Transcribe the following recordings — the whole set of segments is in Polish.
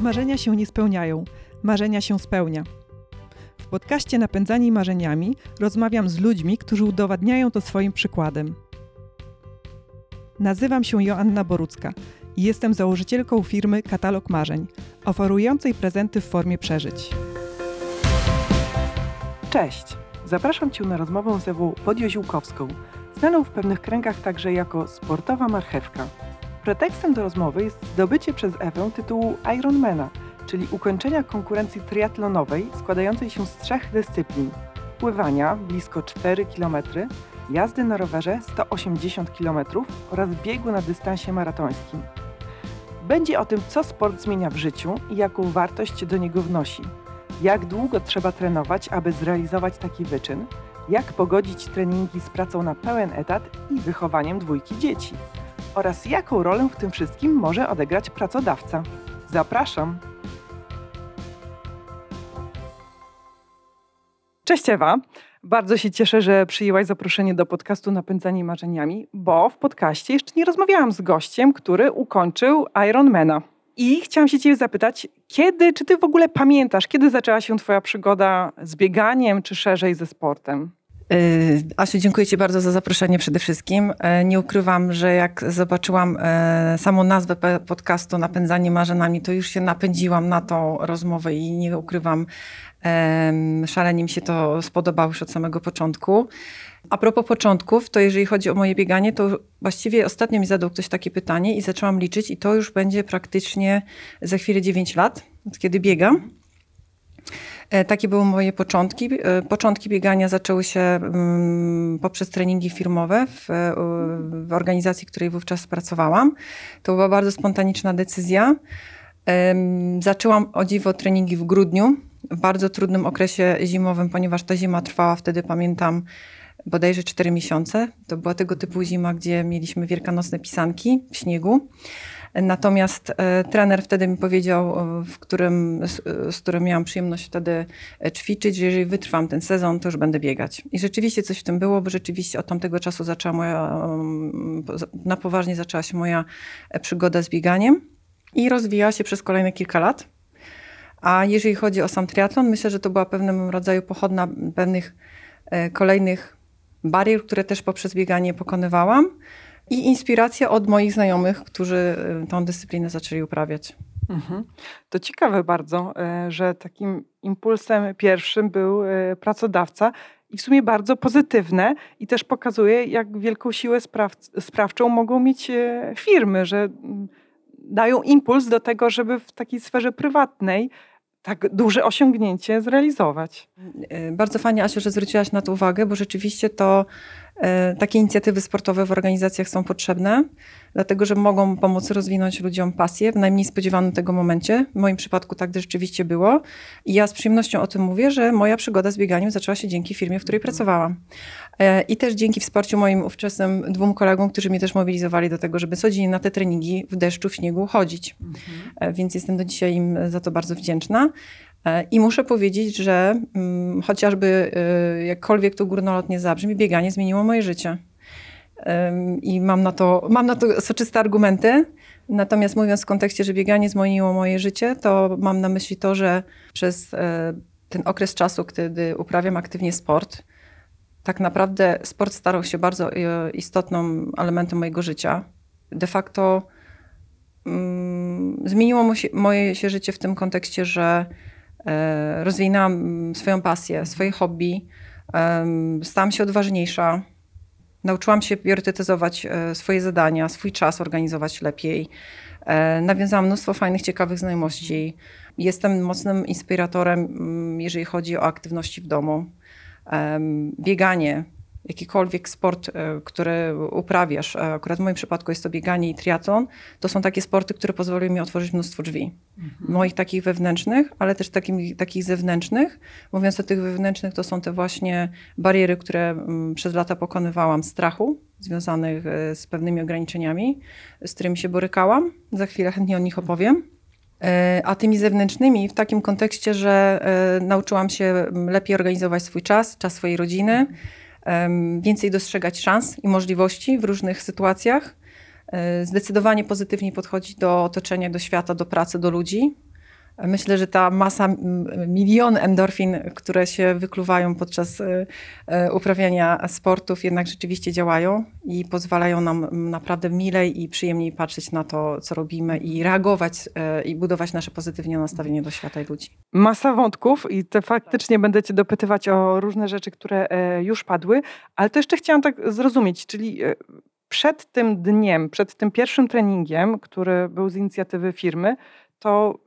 Marzenia się nie spełniają, marzenia się spełnia. W podcaście Napędzani Marzeniami rozmawiam z ludźmi, którzy udowadniają to swoim przykładem. Nazywam się Joanna Borucka i jestem założycielką firmy Katalog Marzeń, oferującej prezenty w formie przeżyć. Cześć! Zapraszam Cię na rozmowę z Ewą Podjoziłkowską, znaną w pewnych kręgach także jako sportowa marchewka. Pretekstem do rozmowy jest zdobycie przez Ewę tytułu Ironmana, czyli ukończenia konkurencji triatlonowej składającej się z trzech dyscyplin: pływania blisko 4 km, jazdy na rowerze 180 km oraz biegu na dystansie maratońskim. Będzie o tym, co sport zmienia w życiu i jaką wartość do niego wnosi. Jak długo trzeba trenować, aby zrealizować taki wyczyn? Jak pogodzić treningi z pracą na pełen etat i wychowaniem dwójki dzieci? Oraz jaką rolę w tym wszystkim może odegrać pracodawca? Zapraszam! Cześć Ewa. Bardzo się cieszę, że przyjęłaś zaproszenie do podcastu Napędzanie Marzeniami, bo w podcaście jeszcze nie rozmawiałam z gościem, który ukończył Ironmana. I chciałam się Ciebie zapytać, kiedy, czy Ty w ogóle pamiętasz, kiedy zaczęła się Twoja przygoda z bieganiem, czy szerzej ze sportem? Y, Asiu, dziękuję Ci bardzo za zaproszenie przede wszystkim. Y, nie ukrywam, że jak zobaczyłam y, samą nazwę podcastu Napędzanie Marzeniami, to już się napędziłam na tą rozmowę i nie ukrywam, szalenie mi się to spodobało już od samego początku. A propos początków, to jeżeli chodzi o moje bieganie, to właściwie ostatnio mi zadał ktoś takie pytanie i zaczęłam liczyć i to już będzie praktycznie za chwilę 9 lat, od kiedy biegam. E, takie były moje początki. E, początki biegania zaczęły się mm, poprzez treningi firmowe w, w organizacji, w której wówczas pracowałam. To była bardzo spontaniczna decyzja. Zaczęłam o dziwo treningi w grudniu, w bardzo trudnym okresie zimowym, ponieważ ta zima trwała wtedy, pamiętam, bodajże 4 miesiące. To była tego typu zima, gdzie mieliśmy wielkanocne pisanki w śniegu. Natomiast e, trener wtedy mi powiedział, e, w którym, z, z, którym miałam przyjemność wtedy e, ćwiczyć, że jeżeli wytrwam ten sezon, to już będę biegać. I rzeczywiście coś w tym było, bo rzeczywiście od tamtego czasu zaczęła moja, na poważnie zaczęła się moja przygoda z bieganiem i rozwijała się przez kolejne kilka lat. A jeżeli chodzi o sam triatlon, myślę, że to była pewnym rodzaju pochodna pewnych kolejnych barier, które też poprzez bieganie pokonywałam i inspiracja od moich znajomych, którzy y, tą dyscyplinę zaczęli uprawiać. Mhm. To ciekawe bardzo, e, że takim impulsem pierwszym był e, pracodawca i w sumie bardzo pozytywne i też pokazuje, jak wielką siłę spraw, sprawczą mogą mieć firmy, że mm, dają impuls do tego, żeby w takiej sferze prywatnej tak duże osiągnięcie zrealizować. Bardzo fajnie, Asiu, że zwróciłaś na to uwagę, bo rzeczywiście to takie inicjatywy sportowe w organizacjach są potrzebne, dlatego że mogą pomóc rozwinąć ludziom pasję w najmniej spodziewanym tego momencie. W moim przypadku tak rzeczywiście było. I ja z przyjemnością o tym mówię, że moja przygoda z bieganiem zaczęła się dzięki firmie, w której pracowałam. E, I też dzięki wsparciu moim ówczesnym dwóm kolegom, którzy mnie też mobilizowali do tego, żeby codziennie na te treningi w deszczu, w śniegu chodzić. Mhm. E, więc jestem do dzisiaj im za to bardzo wdzięczna. E, I muszę powiedzieć, że mm, chociażby y, jakkolwiek to górnolotnie zabrzmi, bieganie zmieniło moje życie. I mam na to, mam na to soczyste argumenty. Natomiast mówiąc w kontekście, że bieganie zmieniło moje życie, to mam na myśli to, że przez e, ten okres czasu, kiedy uprawiam aktywnie sport, tak naprawdę sport starał się bardzo e, istotnym elementem mojego życia. De facto mm, zmieniło moje się życie w tym kontekście, że E, rozwinęłam swoją pasję, swoje hobby, stałam się odważniejsza, nauczyłam się priorytetyzować e, swoje zadania, swój czas organizować lepiej. E, nawiązałam mnóstwo fajnych, ciekawych znajomości. Jestem mocnym inspiratorem, mm, jeżeli chodzi o aktywności w domu. Bieganie, jakikolwiek sport, e, który uprawiasz, akurat w moim przypadku jest to bieganie i triatlon, to są takie sporty, które pozwoliły mi otworzyć mnóstwo drzwi. Mhm. Moich takich wewnętrznych, ale też takich, takich zewnętrznych. Mówiąc o tych wewnętrznych, to są te właśnie bariery, które mm, przez lata pokonywałam strachu związanych e, z pewnymi ograniczeniami, z którymi się borykałam. Za chwilę chętnie o nich opowiem. E, a tymi zewnętrznymi w takim kontekście, że nauczyłam się mm, lepiej organizować swój czas, czas swojej rodziny, więcej dostrzegać szans i możliwości w różnych sytuacjach. E, Zdecydowanie pozytywniej podchodzi do otoczenia, do świata, do pracy, do ludzi. Myślę, że ta masa, milion endorfin, które się wykluwają podczas e, e, uprawiania sportów, jednak rzeczywiście działają i pozwalają nam naprawdę milej i przyjemniej patrzeć na to, co robimy i reagować e, i budować nasze pozytywnie nastawienie do świata i ludzi. Masa wątków i te faktycznie będę cię dopytywać o różne rzeczy, które już padły, ale to jeszcze chciałam tak zrozumieć, czyli przed tym dniem, przed tym pierwszym treningiem, który był z inicjatywy firmy, to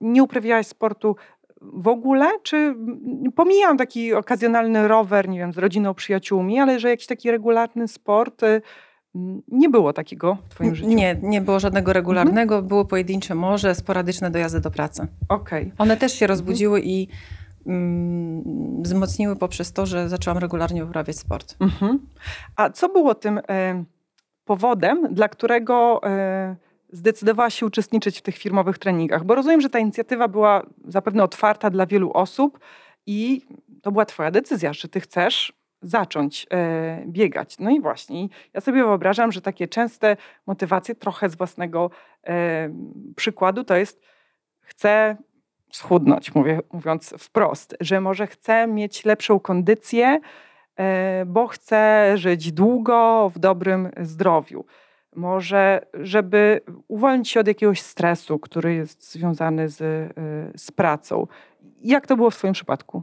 nie uprawiałaś sportu w ogóle, czy pomijam taki okazjonalny rower, nie wiem, z rodziną, przyjaciółmi, ale że jakiś taki regularny sport, mm, nie było takiego w twoim życiu? Nie, nie było żadnego regularnego, było pojedyncze może, sporadyczne dojazdy do pracy. Okej. One też się rozbudziły i mm, wzmocniły poprzez to, że zaczęłam regularnie uprawiać sport. Mhm. A co było tym e, powodem, dla którego e, zdecydowałaś się uczestniczyć w tych firmowych treningach? Bo rozumiem, że ta inicjatywa była zapewne otwarta dla wielu osób i to była twoja decyzja, że ty chcesz zacząć e, biegać. No i właśnie, ja sobie wyobrażam, że takie częste motywacje, trochę z własnego e, przykładu, to jest chcę schudnąć, mówię, mówiąc wprost, że może chcę mieć lepszą kondycję, e, bo chcę żyć długo, w dobrym zdrowiu. Może, żeby uwolnić się od jakiegoś stresu, który jest związany z, e, z pracą. Jak to było w Twoim przypadku?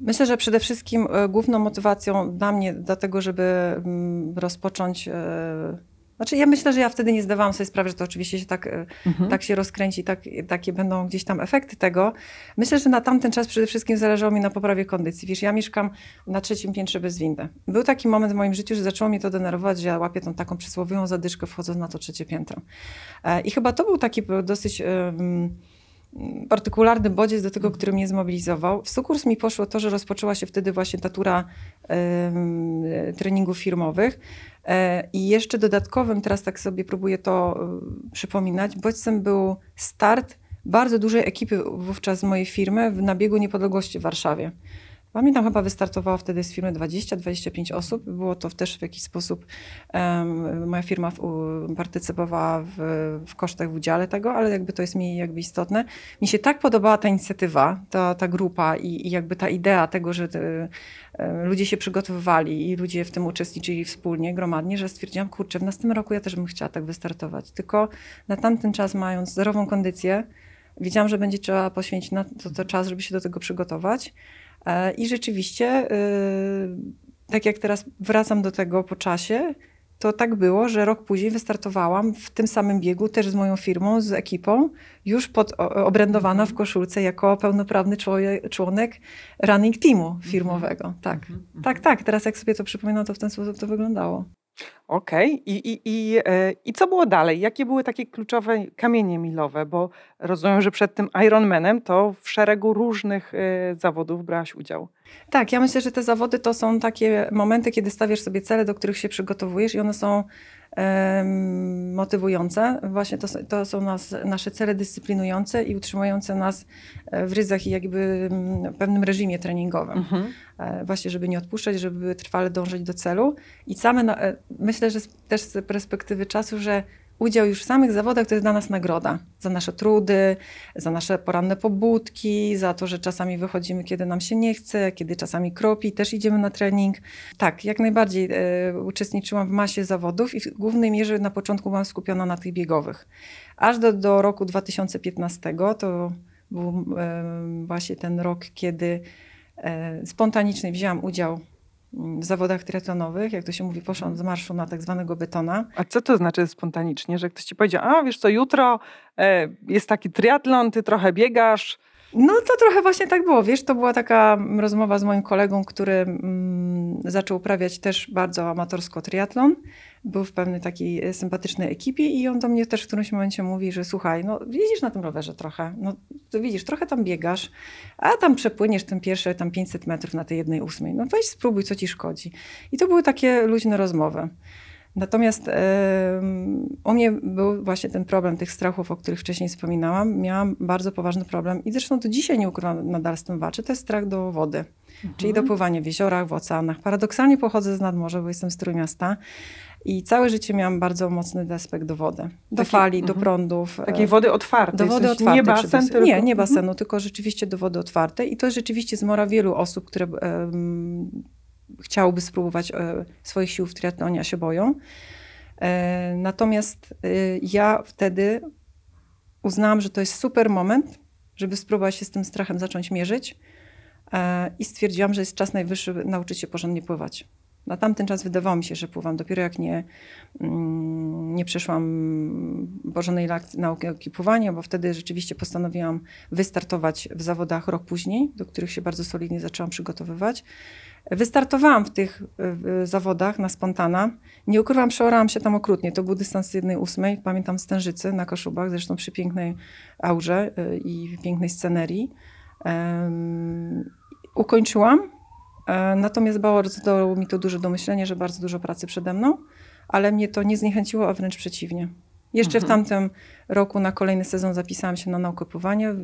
Myślę, że przede wszystkim e, główną motywacją dla mnie do tego, żeby mm, rozpocząć. E, Znaczy, ja myślę, że ja wtedy nie zdawałam sobie sprawy, że to oczywiście się tak, e, Mhm. tak się rozkręci, tak, takie będą gdzieś tam efekty tego. Myślę, że na tamten czas przede wszystkim zależało mi na poprawie kondycji. Wiesz, ja mieszkam na trzecim piętrze bez windy. Był taki moment w moim życiu, że zaczęło mnie to denerwować, że ja łapię tą taką przysłowiową zadyszkę wchodząc na to trzecie piętro. E, I chyba to był taki dosyć em, partykularny bodziec do tego, który mnie zmobilizował. W sukurs mi poszło to, że rozpoczęła się wtedy właśnie ta tura em, treningów firmowych. E, I jeszcze dodatkowym, teraz tak sobie próbuję to e, przypominać, bodźcem był start bardzo dużej ekipy wówczas mojej firmy w nabiegu niepodległości w Warszawie. Pamiętam, chyba wystartowało wtedy z firmy 20-25 osób. Było to też w jakiś sposób, em, moja firma w, partycypowała w, w kosztach w udziale tego, ale jakby to jest mi jakby istotne. Mi się tak podobała ta inicjatywa, ta, ta grupa i, i jakby ta idea tego, że e, ludzie się przygotowywali i ludzie w tym uczestniczyli wspólnie, gromadnie, że stwierdziłam, kurczę, w następnym roku ja też bym chciała tak wystartować. Tylko na tamten czas, mając zdrową kondycję, wiedziałam, że będzie trzeba poświęcić na to, to czas, żeby się do tego przygotować. E, I rzeczywiście, y, tak jak teraz wracam do tego po czasie, to tak było, że rok później wystartowałam w tym samym biegu, też z moją firmą, z ekipą, już pod, obrędowana w koszulce jako pełnoprawny członek running teamu firmowego. Tak, tak, tak. Teraz jak sobie to przypominam, to w ten sposób to wyglądało. Okej. I, i, i, e, I co było dalej? Jakie były takie kluczowe kamienie milowe? Bo rozumiem, że przed tym Ironmanem to w szeregu różnych e, zawodów brałaś udział. Tak, ja myślę, że te zawody to są takie momenty, kiedy stawiasz sobie cele, do których się przygotowujesz i one są motywujące. Właśnie to, to są nas, nasze cele dyscyplinujące i utrzymujące nas e, w ryzach i jakby mm, pewnym reżimie treningowym. E, Właśnie, żeby nie odpuszczać, żeby trwale dążyć do celu. I same, e, myślę, że też z perspektywy czasu, że udział już w samych zawodach to jest dla nas nagroda za nasze trudy, za nasze poranne pobudki, za to, że czasami wychodzimy, kiedy nam się nie chce, kiedy czasami kropi, też idziemy na trening. Tak, jak najbardziej e, uczestniczyłam w masie zawodów i w głównej mierze na początku byłam skupiona na tych biegowych. Aż do, do roku 2015 to był e, właśnie ten rok, kiedy e, spontanicznie wzięłam udział w zawodach triatlonowych, jak to się mówi, poszłam z marszu na tak zwanego betona. A co to znaczy spontanicznie, że ktoś ci powiedział, a wiesz co, jutro e, jest taki triatlon, ty trochę biegasz. No to trochę właśnie tak było, wiesz, to była taka rozmowa z moim kolegą, który mm, zaczął uprawiać też bardzo amatorsko triatlon. Był w pewnej takiej e, sympatycznej ekipie i on do mnie też w którymś momencie mówi, że słuchaj, no widzisz na tym rowerze trochę, no to widzisz, trochę tam biegasz, a tam przepłyniesz ten pierwsze tam 500 metrów na tej jednej ósmej. No weź spróbuj, co ci szkodzi. I to były takie luźne rozmowy. Natomiast u mnie był właśnie ten problem tych strachów, o których wcześniej wspominałam. Miałam bardzo poważny problem i zresztą do dzisiaj nie ukrywam, nadal z tym walczę. To jest strach do wody, czyli do pływania w jeziorach, w oceanach. Paradoksalnie pochodzę z nadmorza, bo jestem z Trójmiasta I całe życie miałam bardzo mocny despekt do wody, do Taki- fali, do mhm. prądów. e, Takiej wody otwartej. do wody otwartej. Nie basen, tylko... Nie, nie Mhm. basenu, tylko rzeczywiście do wody otwartej. I to jest rzeczywiście zmora wielu osób, które chciałyby spróbować e, swoich sił w triatlonie, a się boją. E, natomiast e, ja wtedy uznałam, że to jest super moment, żeby spróbować się z tym strachem zacząć mierzyć. I stwierdziłam, że jest czas najwyższy nauczyć się porządnie pływać. Na tamten czas wydawało mi się, że pływam. Dopiero jak nie, mm, nie przeszłam porządnej nauki pływania, bo wtedy rzeczywiście postanowiłam wystartować w zawodach rok później, do których się bardzo solidnie zaczęłam przygotowywać. Wystartowałam w tych zawodach na spontana. Nie ukrywam, przeorałam się tam okrutnie. To był dystans jednej ósmej, pamiętam z Tężycy na Koszubach, zresztą przy pięknej aurze y, i pięknej scenerii. Ukończyłam, e, natomiast bardzo dało mi to dużo do myślenia, że bardzo dużo pracy przede mną, ale mnie to nie zniechęciło, a wręcz przeciwnie. Jeszcze w Mhm. tamtym roku na kolejny sezon zapisałam się na naukę pływania e,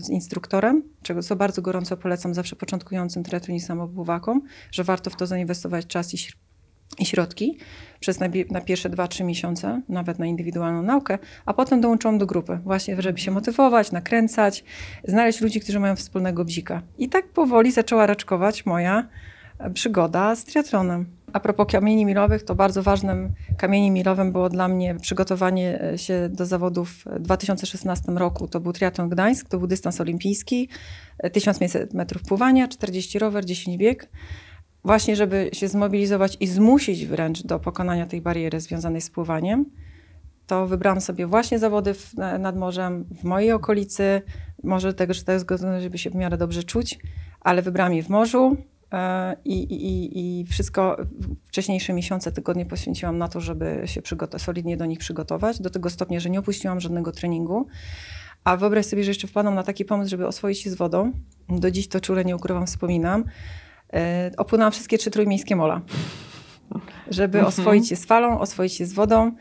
z instruktorem, czego co bardzo gorąco polecam zawsze początkującym triatlonistom albo pływakom, że warto w to zainwestować czas i, i środki przez na, na pierwsze 2-3 miesiące, nawet na indywidualną naukę, a potem dołączyłam do grupy, właśnie żeby się motywować, nakręcać, znaleźć ludzi, którzy mają wspólnego bzika. I tak powoli zaczęła raczkować moja e, przygoda z triatlonem. A propos kamieni milowych, to bardzo ważnym kamieniem milowym było dla mnie przygotowanie e, się do zawodów w 2016 roku. To był triatlon Gdańsk, to był dystans olimpijski, e, 1500 metrów pływania, 40 rower, 10 bieg. Właśnie, żeby się zmobilizować i zmusić wręcz do pokonania tej bariery związanej z pływaniem, to wybrałam sobie właśnie zawody w, na- nad morzem, w mojej okolicy. Może tego, że to jest godne, żeby się w miarę dobrze czuć, ale wybrałam je w morzu e, i, i, i- i wszystko, wcześniejsze miesiące, tygodnie poświęciłam na to, żeby się solidnie do nich przygotować, do tego stopnia, że nie opuściłam żadnego treningu. A wyobraź sobie, że jeszcze wpadłam na taki pomysł, żeby oswoić się z wodą. Do dziś to czule nie ukrywam, wspominam. E, opłynęłam wszystkie trzy trójmiejskie mola, żeby Mhm. oswoić się z falą, oswoić się z wodą.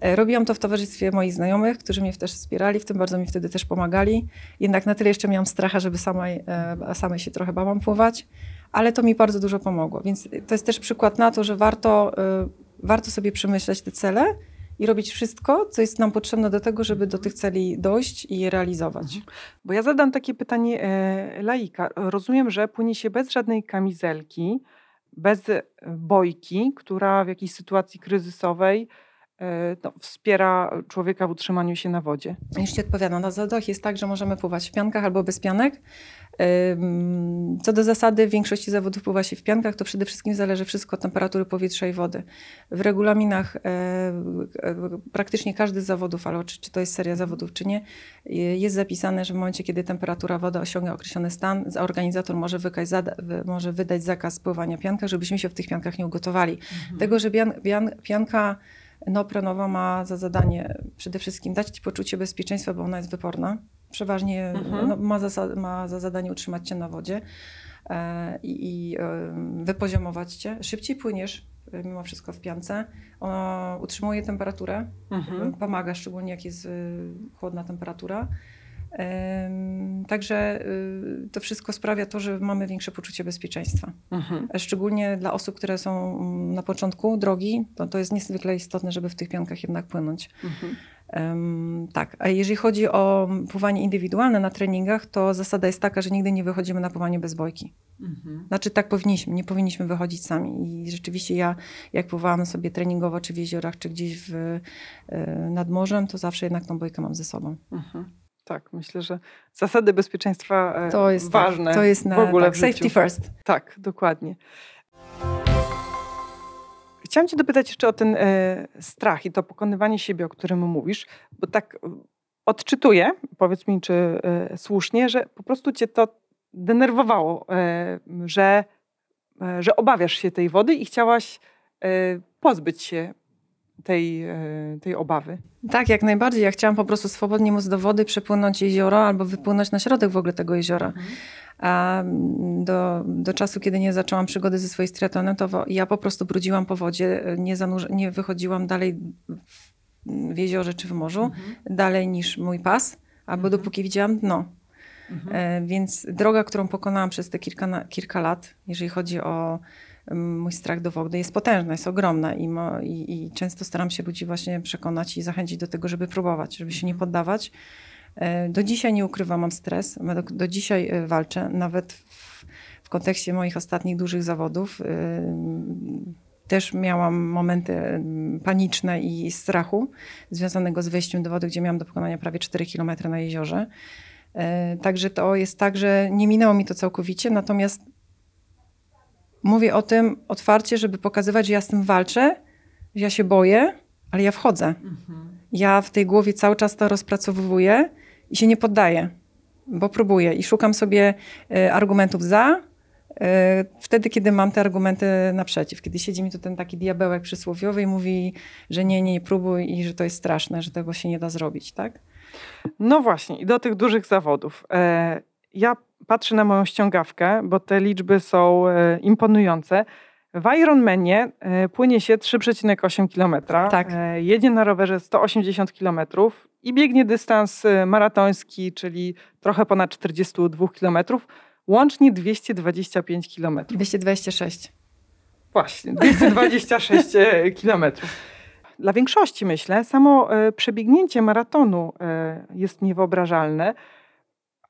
E, Robiłam to w towarzystwie moich znajomych, którzy mnie też wspierali, w tym bardzo mi wtedy też pomagali. Jednak na tyle jeszcze miałam stracha, żeby samej, e, samej się trochę bałam pływać, ale to mi bardzo dużo pomogło. Więc to jest też przykład na to, że warto, e, warto sobie przemyśleć te cele i robić wszystko, co jest nam potrzebne do tego, żeby do tych celi dojść i je realizować. Bo ja zadam takie pytanie e, laika. Rozumiem, że płynie się bez żadnej kamizelki, bez bojki, która w jakiejś sytuacji kryzysowej e, no, wspiera człowieka w utrzymaniu się na wodzie. Ci odpowiadam. Na zawodach jest tak, że możemy pływać w piankach albo bez pianek. Co do zasady, w większości zawodów pływa się w piankach, to przede wszystkim zależy wszystko od temperatury powietrza i wody. W regulaminach e, e, praktycznie każdy z zawodów, ale czy, czy to jest seria zawodów, czy nie, jest zapisane, że w momencie, kiedy temperatura wody osiąga określony stan, za- organizator może, wykać, może wydać zakaz pływania piankach, żebyśmy się w tych piankach nie ugotowali. Tego, że pian, pian, pianka neoprenowa ma za zadanie przede wszystkim dać ci poczucie bezpieczeństwa, bo ona jest wyporna. Przeważnie Mhm. no, ma, za, ma za zadanie utrzymać cię na wodzie e, i, e, wypoziomować cię. Szybciej płyniesz e, mimo wszystko w piance. Ono utrzymuje temperaturę, Mhm. pomaga szczególnie jak jest chłodna temperatura. Em, Także to wszystko sprawia to, że mamy większe poczucie bezpieczeństwa. Mhm. Szczególnie dla osób, które są mm, na początku drogi, to, to jest niezwykle istotne, żeby w tych piankach jednak płynąć. Mhm. Tak, a jeżeli chodzi o pływanie indywidualne na treningach, to zasada jest taka, że nigdy nie wychodzimy na pływanie bez bojki. Mhm. Znaczy tak powinniśmy, nie powinniśmy wychodzić sami. I rzeczywiście ja, jak pływałam sobie treningowo, czy w jeziorach, czy gdzieś w, e, nad morzem, to zawsze jednak tą bojkę mam ze sobą. Mhm. Tak, myślę, że zasady bezpieczeństwa e, To jest ważne Tak, to jest na, w ogóle tak, w życiu. safety first. Tak, dokładnie. Chciałam Cię dopytać jeszcze o ten e, strach i to pokonywanie siebie, o którym mówisz, bo tak e, odczytuję, powiedz mi, czy e, słusznie, że po prostu Cię to denerwowało, że, że obawiasz się tej wody i chciałaś pozbyć się tej, tej obawy. Tak, jak najbardziej. Ja chciałam po prostu swobodnie móc do wody przepłynąć jezioro albo wypłynąć na środek w ogóle tego jeziora. A mm, do, do czasu, kiedy nie zaczęłam przygody ze swoim triatlonem, to ja po prostu brudziłam po wodzie, nie, nie wychodziłam dalej w, jeziorze czy w morzu, dalej niż mój pas, albo Mhm. dopóki widziałam dno. E, więc droga, którą pokonałam przez te kilka, kilka lat, jeżeli chodzi o ym, mój strach do wody jest potężny, jest ogromny i, mo, i, i często staram się ludzi właśnie przekonać i zachęcić do tego, żeby próbować, żeby się nie poddawać. E, Do dzisiaj nie ukrywam, mam stres, do, do dzisiaj e, walczę, nawet w, w kontekście moich ostatnich dużych zawodów. ym, Też miałam momenty paniczne i strachu związanego z wejściem do wody, gdzie miałam do pokonania prawie 4 km na jeziorze. E, Także to jest tak, że nie minęło mi to całkowicie, natomiast mówię o tym otwarcie, żeby pokazywać, że ja z tym walczę, że ja się boję, ale ja wchodzę. Ja w tej głowie cały czas to rozpracowuję i się nie poddaję, bo próbuję i szukam sobie e, argumentów za, e, wtedy, kiedy mam te argumenty naprzeciw. Kiedy siedzi mi tu ten taki diabełek przysłowiowy i mówi, że nie, nie, nie próbuj i że to jest straszne, że tego się nie da zrobić, tak? No właśnie, i do tych dużych zawodów. E, ja patrzę na moją ściągawkę, bo te liczby są imponujące. W Ironmanie e, płynie się 3,8 km. Tak. E, jedzie na rowerze 180 km i biegnie dystans e, maratoński, czyli trochę ponad 42 km. Łącznie 225 km. 226. Właśnie, 226 kilometrów. Dla większości, myślę, samo przebiegnięcie maratonu jest niewyobrażalne,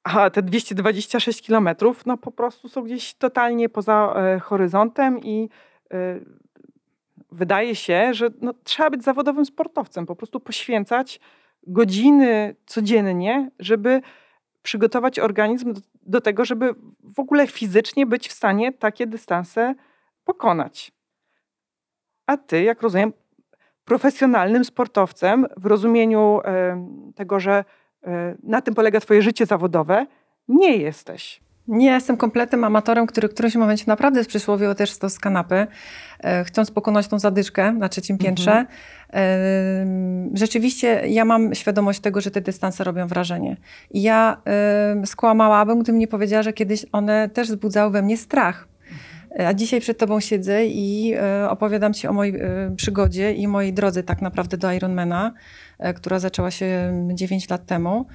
a te 226 kilometrów no, po prostu są gdzieś totalnie poza e, horyzontem i e, wydaje się, że no, trzeba być zawodowym sportowcem, po prostu poświęcać godziny codziennie, żeby przygotować organizm do, do tego, żeby w ogóle fizycznie być w stanie takie dystanse pokonać. A ty, jak rozumiem, profesjonalnym sportowcem w rozumieniu e, tego, że na tym polega twoje życie zawodowe, nie jesteś. Nie, jestem kompletnym amatorem, który w którymś momencie naprawdę przysłowiowo też stał z kanapy, e, chcąc pokonać tą zadyszkę na trzecim piętrze. E, rzeczywiście ja mam świadomość tego, że te dystanse robią wrażenie. I ja e, skłamałabym, gdybym nie powiedziała, że kiedyś one też wzbudzały we mnie strach. A dzisiaj przed tobą siedzę i e, opowiadam ci o mojej e, przygodzie i mojej drodze tak naprawdę do Ironmana, e, która zaczęła się 9 lat temu.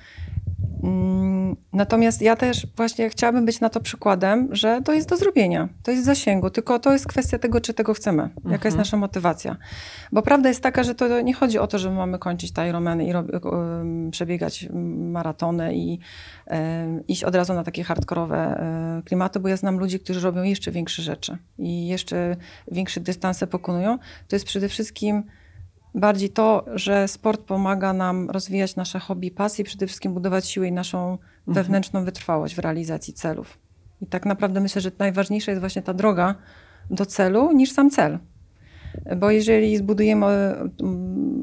Mm, Natomiast ja też właśnie chciałabym być na to przykładem, że to jest do zrobienia, to jest w zasięgu, tylko to jest kwestia tego, czy tego chcemy, jaka jest Mhm. nasza motywacja. Bo prawda jest taka, że to nie chodzi o to, że mamy kończyć te Ironmany i przebiegać maratony i iść od razu na takie hardkorowe e, klimaty, bo ja znam ludzi, którzy robią jeszcze większe rzeczy i jeszcze większe dystanse pokonują. To jest przede wszystkim bardziej to, że sport pomaga nam rozwijać nasze hobby, pasje, przede wszystkim budować siłę i naszą wewnętrzną wytrwałość w realizacji celów. I tak naprawdę myślę, że najważniejsza jest właśnie ta droga do celu niż sam cel. Bo jeżeli zbudujemy mm,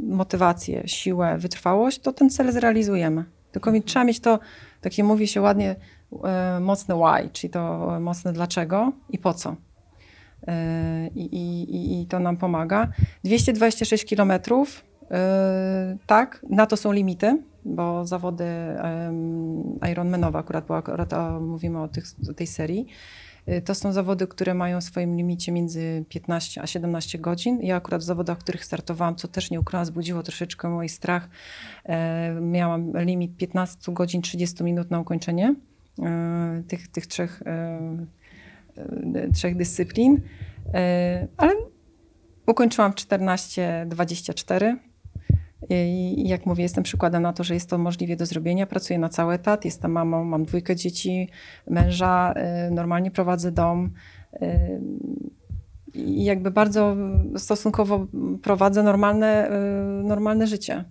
motywację, siłę, wytrwałość, to ten cel zrealizujemy. Tylko mi trzeba mieć to, takie mówi się ładnie, e, mocne why, czyli to mocne dlaczego i po co. I, i, i- to nam pomaga. 226 kilometrów, e, tak, na to są limity, bo zawody Ironmanowe akurat, bo akurat mówimy o, tych, o tej serii, e, to są zawody, które mają w swoim limicie między 15 a 17 godzin. Ja akurat w zawodach, w których startowałam, co też nie ukrywam, zbudziło troszeczkę mój strach, e, miałam limit 15 godzin 30 minut na ukończenie e, tych, tych trzech, e, trzech dyscyplin, E, ale ukończyłam w 14.24 i jak mówię, jestem przykładem na to, że jest to możliwie do zrobienia. Pracuję na cały etat, jestem mamą, mam dwójkę dzieci, męża, e, normalnie prowadzę dom. e, I jakby bardzo stosunkowo prowadzę normalne, e, normalne życie,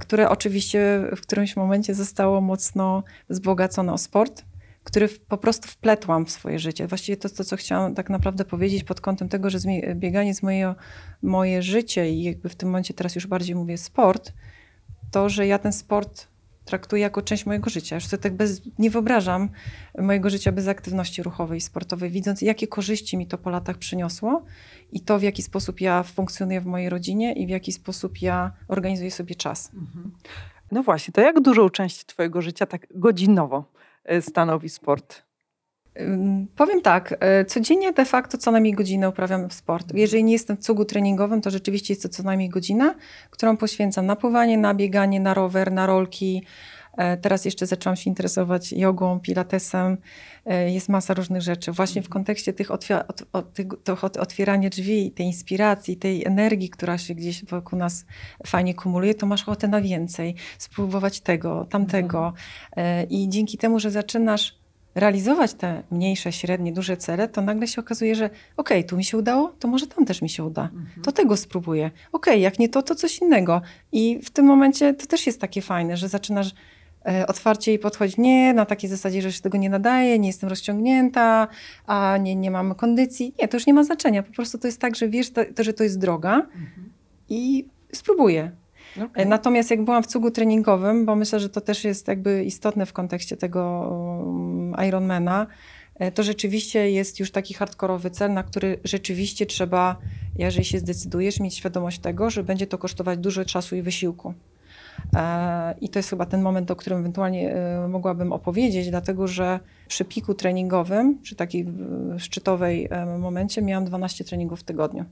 które oczywiście w którymś momencie zostało mocno wzbogacone o sport, który po prostu wpletłam w swoje życie. Właściwie to, to co chciałam tak naprawdę powiedzieć pod kątem tego, że bieganie z moje, moje życie i jakby w tym momencie teraz już bardziej mówię sport, to, że ja ten sport traktuję jako część mojego życia. Już sobie tak bez, nie wyobrażam mojego życia bez aktywności ruchowej i sportowej, widząc jakie korzyści mi to po latach przyniosło i to w jaki sposób ja funkcjonuję w mojej rodzinie i w jaki sposób ja organizuję sobie czas. No właśnie, to jak dużą część twojego życia tak godzinowo stanowi sport? Powiem tak, e, codziennie de facto co najmniej godzinę uprawiam sport. Jeżeli nie jestem w cugu treningowym, to rzeczywiście jest to co najmniej godzina, którą poświęcam na pływanie, na bieganie, na rower, na rolki, Teraz jeszcze zaczęłam się interesować jogą, pilatesem. E, Jest masa różnych rzeczy. Właśnie w kontekście tych, otwierania drzwi, tej inspiracji, tej energii, która się gdzieś wokół nas fajnie kumuluje, to masz ochotę na więcej. Spróbować tego, tamtego. E, I dzięki temu, że zaczynasz realizować te mniejsze, średnie, duże cele, to nagle się okazuje, że okej, tu mi się udało, to może tam też mi się uda. To tego spróbuję. Okej, jak nie to, to coś innego. I w tym momencie to też jest takie fajne, że zaczynasz e, otwarcie i podchodzić nie na takiej zasadzie, że się tego nie nadaje, nie jestem rozciągnięta, a nie, nie mam kondycji. Nie, to już nie ma znaczenia. Po prostu to jest tak, że wiesz, to, że to jest droga i spróbuję. E, Okej. Natomiast jak byłam w cugu treningowym, bo myślę, że to też jest jakby istotne w kontekście tego um, Ironmana, e, to rzeczywiście jest już taki hardkorowy cel, na który rzeczywiście trzeba, jeżeli się zdecydujesz, mieć świadomość tego, że będzie to kosztować dużo czasu i wysiłku. E, I to jest chyba ten moment, o którym ewentualnie e, mogłabym opowiedzieć, dlatego że przy piku treningowym, przy takiej szczytowej e, momencie, miałam 12 treningów w tygodniu.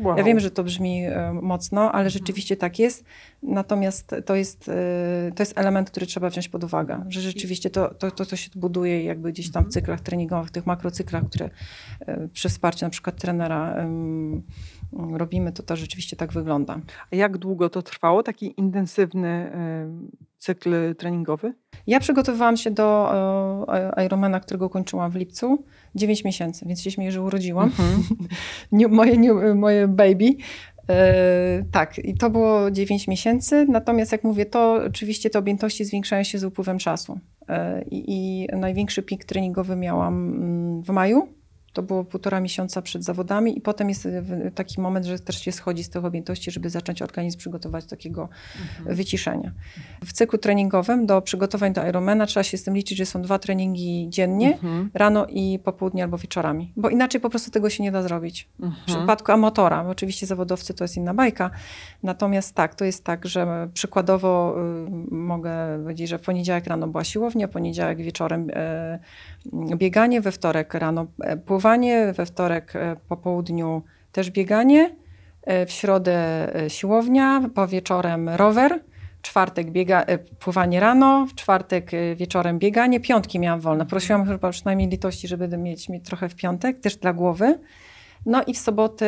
Wow. Ja wiem, że to brzmi mocno, ale rzeczywiście tak jest. Natomiast to jest, to jest element, który trzeba wziąć pod uwagę, że rzeczywiście to, to, to, to się buduje jakby gdzieś tam w cyklach treningowych, tych makrocyklach, które przy wsparciu na przykład trenera robimy, to to rzeczywiście tak wygląda. A jak długo to trwało, taki intensywny em, cykl treningowy? Ja przygotowywałam się do e, Ironmana, którego kończyłam w lipcu, 9 miesięcy, więc się śmieję, że urodziłam. New, moje, new, moje baby. E, tak, i to było 9 miesięcy. Natomiast, jak mówię, to oczywiście te objętości zwiększają się z upływem czasu. I, I największy pik treningowy miałam mm, w maju. To było półtora miesiąca przed zawodami, i potem jest e, w- taki moment, że też się schodzi z tych objętości, żeby zacząć organizm przygotować do takiego wyciszenia. W cyklu treningowym do przygotowań do Ironmana trzeba się z tym liczyć, że są dwa treningi dziennie, Mhm. rano i po południu albo wieczorami, bo inaczej po prostu tego się nie da zrobić. W Mhm. przypadku amatora, oczywiście zawodowcy to jest inna bajka, natomiast tak, to jest tak, że przykładowo y, mogę powiedzieć, że w poniedziałek rano była siłownia, poniedziałek wieczorem e, bieganie, we wtorek rano e, pływanie, we wtorek e, po południu też bieganie, e, w środę e, siłownia, po wieczorem rower, czwartek biega, pływanie rano, w czwartek wieczorem bieganie, piątki miałam wolne. Prosiłam chyba przynajmniej litości, żeby mieć, mieć trochę w piątek, też dla głowy. No i w sobotę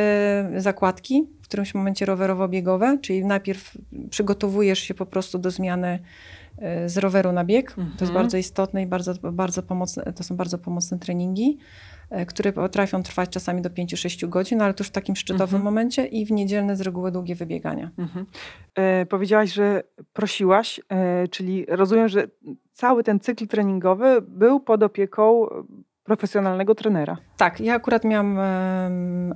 zakładki, w którymś momencie rowerowo-biegowe, czyli najpierw przygotowujesz się po prostu do zmiany z roweru na bieg. To jest Mhm. bardzo istotne i bardzo, bardzo pomocne, to są bardzo pomocne treningi, które potrafią trwać czasami do 5-6 godzin, ale to już w takim szczytowym Mhm. momencie i w niedzielne z reguły długie wybiegania. Mhm. E, powiedziałaś, że prosiłaś, e, czyli rozumiem, że cały ten cykl treningowy był pod opieką profesjonalnego trenera. Tak, ja akurat miałam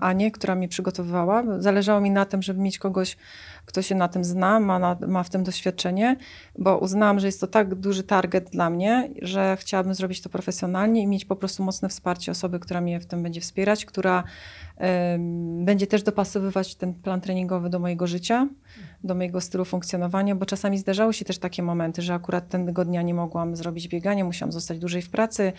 Anię, która mnie przygotowywała. Zależało mi na tym, żeby mieć kogoś, kto się na tym zna, ma, na, ma w tym doświadczenie, bo uznałam, że jest to tak duży target dla mnie, że chciałabym zrobić to profesjonalnie i mieć po prostu mocne wsparcie osoby, która mnie w tym będzie wspierać, która będzie też dopasowywać ten plan treningowy do mojego życia, do mojego stylu funkcjonowania, bo czasami zdarzały się też takie momenty, że akurat tego dnia nie mogłam zrobić biegania, musiałam zostać dłużej w pracy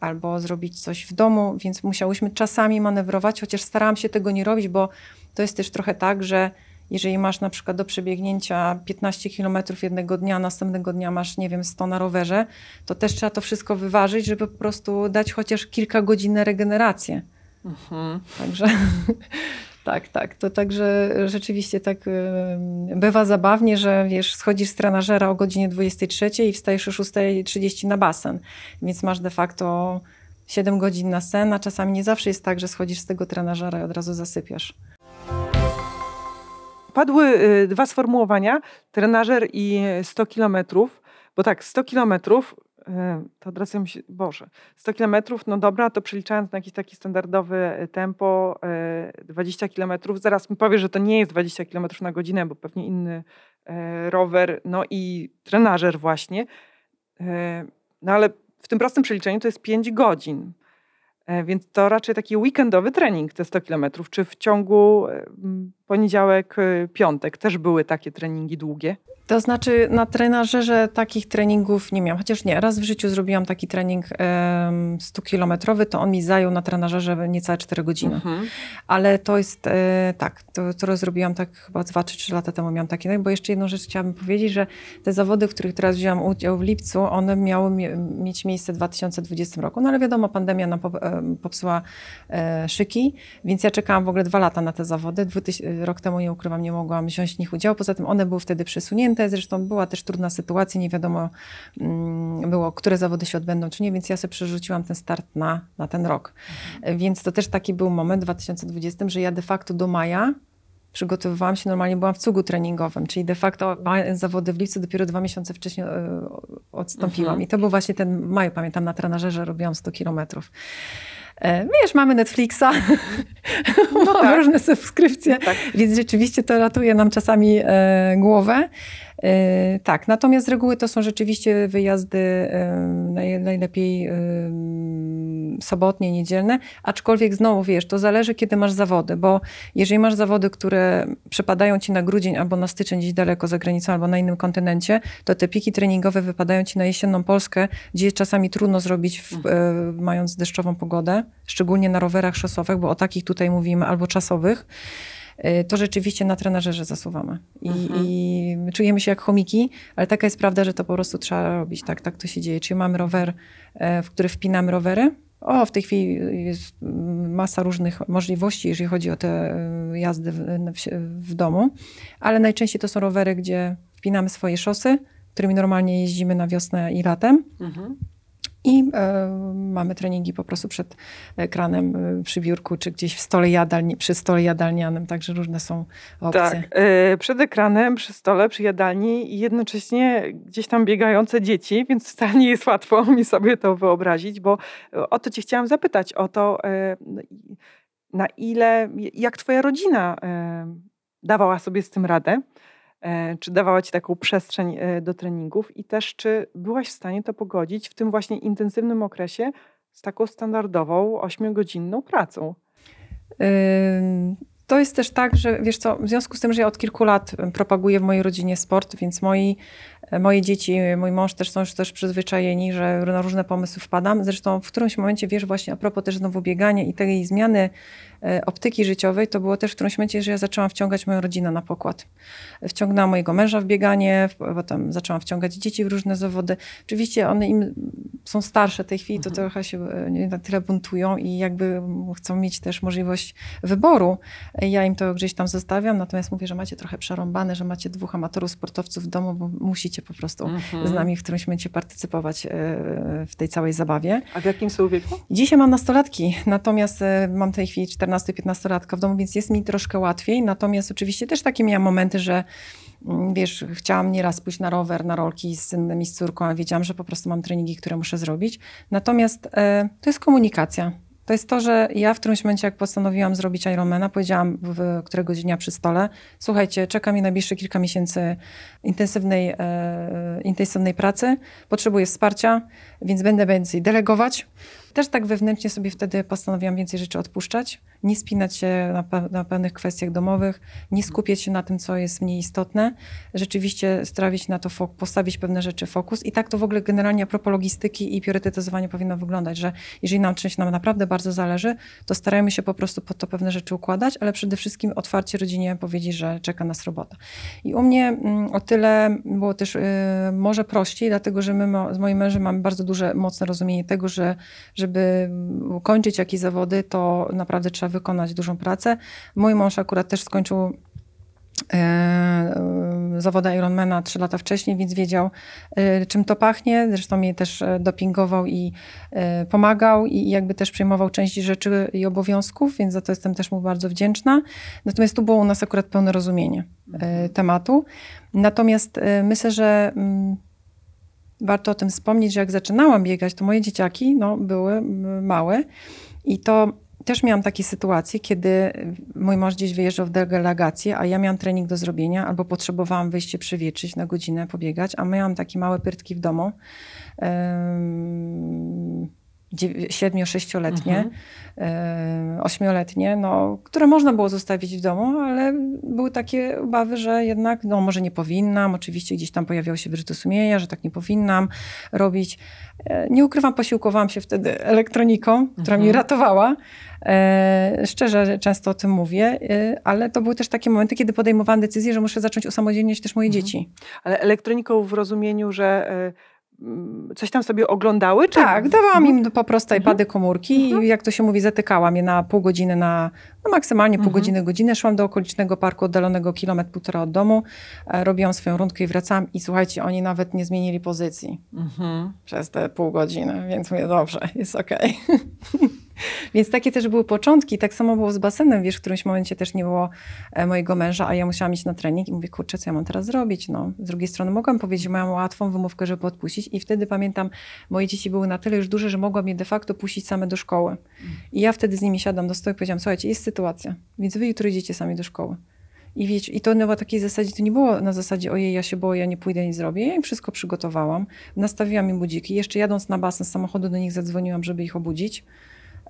albo zrobić coś w domu, więc musiałyśmy czasami manewrować, chociaż starałam się tego nie robić, bo to jest też trochę tak, że jeżeli masz na przykład do przebiegnięcia 15 km jednego dnia, następnego dnia masz, nie wiem, 100 na rowerze, to też trzeba to wszystko wyważyć, żeby po prostu dać chociaż kilka godzin na regenerację. Także tak, tak. To także rzeczywiście tak bywa zabawnie, że wiesz, schodzisz z trenażera o godzinie 23 i wstajesz o 6.30 na basen, więc masz de facto 7 godzin na sen, a czasami nie zawsze jest tak, że schodzisz z tego trenażera i od razu zasypiasz. Padły y, dwa sformułowania, trenażer i 100 kilometrów, bo tak, 100 kilometrów, to od razu mi się, Boże, 100 kilometrów, no dobra, to przeliczając na jakieś takie standardowe y, tempo, y, 20 kilometrów, zaraz mi powie, że to nie jest 20 kilometrów na godzinę, bo pewnie inny y, rower, no i trenażer właśnie, Y, no ale w tym prostym przeliczeniu to jest 5 godzin. Więc to raczej taki weekendowy trening, te 100 kilometrów. Czy w ciągu poniedziałek, y, piątek też były takie treningi długie? To znaczy na trenażerze takich treningów nie miałam, chociaż nie, raz w życiu zrobiłam taki trening em, 100-kilometrowy, to on mi zajął na trenażerze niecałe 4 godziny. Mhm. Ale to jest e, tak, to, to zrobiłam tak chyba 2 czy 3 lata temu miałam taki, no bo jeszcze jedną rzecz chciałabym powiedzieć, że te zawody, w których teraz wzięłam udział w lipcu, one miały mie- mieć miejsce w 2020 roku, no ale wiadomo, pandemia nam popsuła e, szyki, więc ja czekałam w ogóle dwa lata na te zawody. 2000, rok temu, nie ukrywam, nie mogłam wziąć w nich udziału, poza tym one były wtedy przesunięte, zresztą była też trudna sytuacja, nie wiadomo mm, było, które zawody się odbędą, czy nie, więc ja sobie przerzuciłam ten start na, na ten rok. E, Więc to też taki był moment w 2020, że ja de facto do maja przygotowywałam się, normalnie byłam w cugu treningowym, czyli de facto zawody w lipcu, dopiero dwa miesiące wcześniej e, odstąpiłam. Mhm. I to był właśnie ten maj, pamiętam, na trenażerze robiłam 100 kilometrów. Wiesz, mamy Netflixa, mamy tak. różne subskrypcje, Tak. więc rzeczywiście to ratuje nam czasami e, głowę. E, tak, natomiast z reguły to są rzeczywiście wyjazdy e, naj, najlepiej sobotnie, niedzielne, aczkolwiek znowu wiesz, to zależy kiedy masz zawody, bo jeżeli masz zawody, które przypadają ci na grudzień albo na styczeń gdzieś daleko za granicą albo na innym kontynencie, to te piki treningowe wypadają ci na jesienną Polskę, gdzie jest czasami trudno zrobić, w, e, mając deszczową pogodę, szczególnie na rowerach szosowych, bo o takich tutaj mówimy, albo czasowych e, to rzeczywiście na trenażerze zasuwamy. I, Mhm. I czujemy się jak chomiki, ale taka jest prawda, że to po prostu trzeba robić. Tak, tak to się dzieje. Czyli mamy rower, e, w który wpinamy rowery. O, w tej chwili jest masa różnych możliwości, jeżeli chodzi o te e, jazdy w, w, w domu, ale najczęściej to są rowery, gdzie wpinamy swoje szosy, którymi normalnie jeździmy na wiosnę i latem. Mhm. I e, mamy treningi po prostu przed ekranem e, przy biurku, czy gdzieś w stole jadalni, przy stole jadalnianym, także różne są opcje. Tak, y, przed ekranem, przy stole, przy jadalni i jednocześnie gdzieś tam biegające dzieci, więc wcale nie jest łatwo mi sobie to wyobrazić, bo o to cię chciałam zapytać, o to no na ile, jak twoja rodzina dawała sobie z tym radę, czy dawała ci taką przestrzeń y, do treningów i też czy byłaś w stanie to pogodzić w tym właśnie intensywnym okresie z taką standardową, ośmiogodzinną pracą? Ym, To jest też tak, że wiesz co, w związku z tym, że ja od kilku lat propaguję w mojej rodzinie sport, więc moi, moje dzieci, mój mąż też są już też przyzwyczajeni, że na różne pomysły wpadam. Zresztą w którymś momencie, wiesz, właśnie a propos też znowu biegania i tej zmiany e, E, optyki życiowej, to było też w którymś momencie, że ja zaczęłam wciągać moją rodzinę na pokład. Wciągnęłam mojego męża w bieganie, potem zaczęłam wciągać dzieci w różne zawody. Oczywiście one im są starsze w tej chwili, to mhm. trochę się e, na tyle buntują i jakby chcą mieć też możliwość wyboru. Ja im to gdzieś tam zostawiam, natomiast mówię, że macie trochę przerąbane, że macie dwóch amatorów sportowców w domu, bo musicie po prostu mhm. z nami w którymś momencie partycypować e, w tej całej zabawie. A w jakim są wieku? Dzisiaj mam nastolatki, natomiast mam w tej chwili 14 14-15-latka w domu, więc jest mi troszkę łatwiej. Natomiast oczywiście też takie miałam momenty, że mm, wiesz, chciałam nieraz pójść na rower, na rolki z synem i z córką, a wiedziałam, że po prostu mam treningi, które muszę zrobić. Natomiast e, to jest komunikacja. To jest to, że ja w którymś momencie, jak postanowiłam zrobić Ironmana, powiedziałam w, któregoś dnia przy stole, słuchajcie, czeka mi najbliższe kilka miesięcy intensywnej, e, intensywnej pracy, potrzebuję wsparcia, więc będę więcej delegować. Też tak wewnętrznie sobie wtedy postanowiłam więcej rzeczy odpuszczać, nie spinać się na, na pewnych kwestiach domowych, nie skupiać się na tym, co jest mniej istotne, rzeczywiście strawić na to, postawić pewne rzeczy fokus i tak to w ogóle generalnie a propos logistyki i priorytetyzowania powinno wyglądać, że jeżeli nam czymś nam naprawdę bardzo zależy, to starajmy się po prostu pod to pewne rzeczy układać, ale przede wszystkim otwarcie rodzinie powiedzieć, że czeka nas robota. I u mnie mm, o tyle było też y, może prościej, dlatego że my z moim mężem mamy bardzo duże, mocne rozumienie tego, że żeby kończyć jakieś zawody, to naprawdę trzeba wykonać dużą pracę. Mój mąż akurat też skończył e, zawody Ironmana trzy lata wcześniej, więc wiedział, e, czym to pachnie. Zresztą mnie też e, dopingował i pomagał i jakby też przejmował część rzeczy i obowiązków, więc za to jestem też mu bardzo wdzięczna. Natomiast tu było u nas akurat pełne rozumienie tematu. Natomiast myślę, że mm, warto o tym wspomnieć, że jak zaczynałam biegać, to moje dzieciaki no, były małe i to też miałam takie sytuacje, kiedy mój mąż gdzieś wyjeżdżał w delegację, a ja miałam trening do zrobienia, albo potrzebowałam wyjść się przewietrzyć na godzinę, pobiegać, a miałam takie małe pyrtki w domu. Em, 7-6-letnie, Mhm. e, ośmioletnie, no, które można było zostawić w domu, ale były takie obawy, że jednak, no może nie powinnam, oczywiście gdzieś tam pojawiały się wyrzuty sumienia, że tak nie powinnam robić. E, Nie ukrywam, posiłkowałam się wtedy elektroniką, która Mhm. mnie ratowała. E, szczerze często o tym mówię, ale to były też takie momenty, kiedy podejmowałam decyzję, że muszę zacząć usamodzielniać też moje Mhm. dzieci. Ale elektroniką w rozumieniu, że coś tam sobie oglądały? Czy... Tak, dawałam Mhm. im po prostu Mhm. iPady komórki i jak to się mówi, zatykałam je na pół godziny, na no maksymalnie pół Mhm. godziny, godzinę. Szłam do okolicznego parku oddalonego kilometr, półtora od domu, e, robiłam swoją rundkę i wracałam i słuchajcie, oni nawet nie zmienili pozycji Mhm. przez te pół godziny, więc mówię, dobrze, jest okej. Więc takie też były początki. Tak samo było z basenem, wiesz, w którymś momencie też nie było e, mojego męża, a ja musiałam iść na trening i mówię, kurczę, co ja mam teraz zrobić? No. Z drugiej strony mogłam powiedzieć, że miałam łatwą wymówkę, żeby odpuścić i wtedy pamiętam, moje dzieci były na tyle już duże, że mogłam je de facto puścić same do szkoły. I ja wtedy z nimi siadam do stołu i powiedziałam, słuchajcie, jest sytuacja, więc wy jutro idziecie sami do szkoły. I, wiecie, I to na takiej zasadzie, to nie było na zasadzie, ojej, ja się boję, ja nie pójdę, nie zrobię. Ja im wszystko przygotowałam, nastawiłam im budziki. Jeszcze jadąc na basen z samochodu do nich zadzwoniłam, żeby ich obudzić.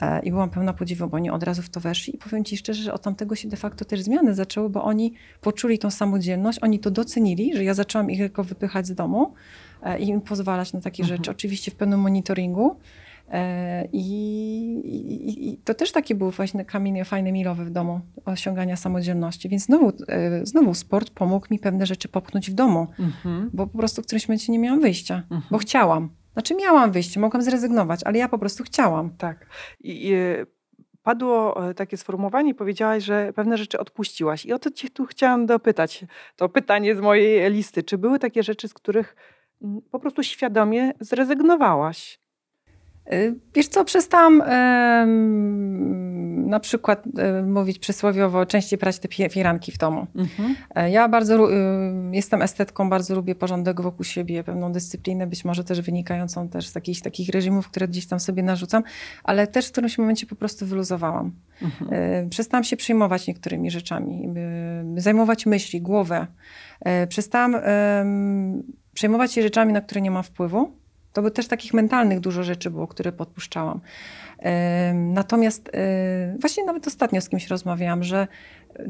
E, I byłam pełna podziwu, bo oni od razu w to weszli. I powiem ci szczerze, że od tamtego się de facto też zmiany zaczęły, bo oni poczuli tą samodzielność, oni to docenili, że ja zaczęłam ich tylko wypychać z domu e, i im pozwalać na takie Mhm. rzeczy. Oczywiście w pełnym monitoringu. E, I, i, I to też taki był właśnie kamień fajny milowy w domu, osiągania samodzielności. Więc znowu, znowu sport pomógł mi pewne rzeczy popchnąć w domu, Mhm. bo po prostu w którymś momencie nie miałam wyjścia, Mhm. bo chciałam. Znaczy miałam wyjście, mogłam zrezygnować, ale ja po prostu chciałam. Tak. I, i padło e, takie sformułowanie, powiedziałaś, że pewne rzeczy odpuściłaś. I o to cię tu chciałam dopytać. To pytanie z mojej listy. Czy były takie rzeczy, z których mm, po prostu świadomie zrezygnowałaś? Y, Wiesz co, przestałam na przykład e, mówić przysłowiowo, częściej prać te firanki w domu. Mhm. E, Ja bardzo y, jestem estetką, bardzo lubię porządek wokół siebie, pewną dyscyplinę, być może też wynikającą też z jakichś takich reżimów, które gdzieś tam sobie narzucam, ale też w którymś momencie po prostu wyluzowałam. Mhm. E, Przestałam się przejmować niektórymi rzeczami, zajmować myśli, głowę. E, Przestałam przejmować się rzeczami, na które nie mam wpływu. To by też takich mentalnych dużo rzeczy było, które podpuszczałam. Natomiast e, właśnie nawet ostatnio z kimś rozmawiałam, że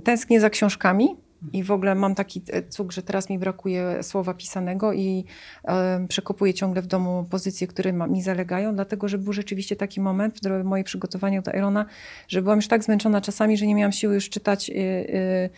tęsknię za książkami i w ogóle mam taki e, cuk, że teraz mi brakuje słowa pisanego i przekopuję ciągle w domu pozycje, które mi zalegają, dlatego że był rzeczywiście taki moment w moje przygotowanie do Irona, że byłam już tak zmęczona czasami, że nie miałam siły już czytać, y, y, y,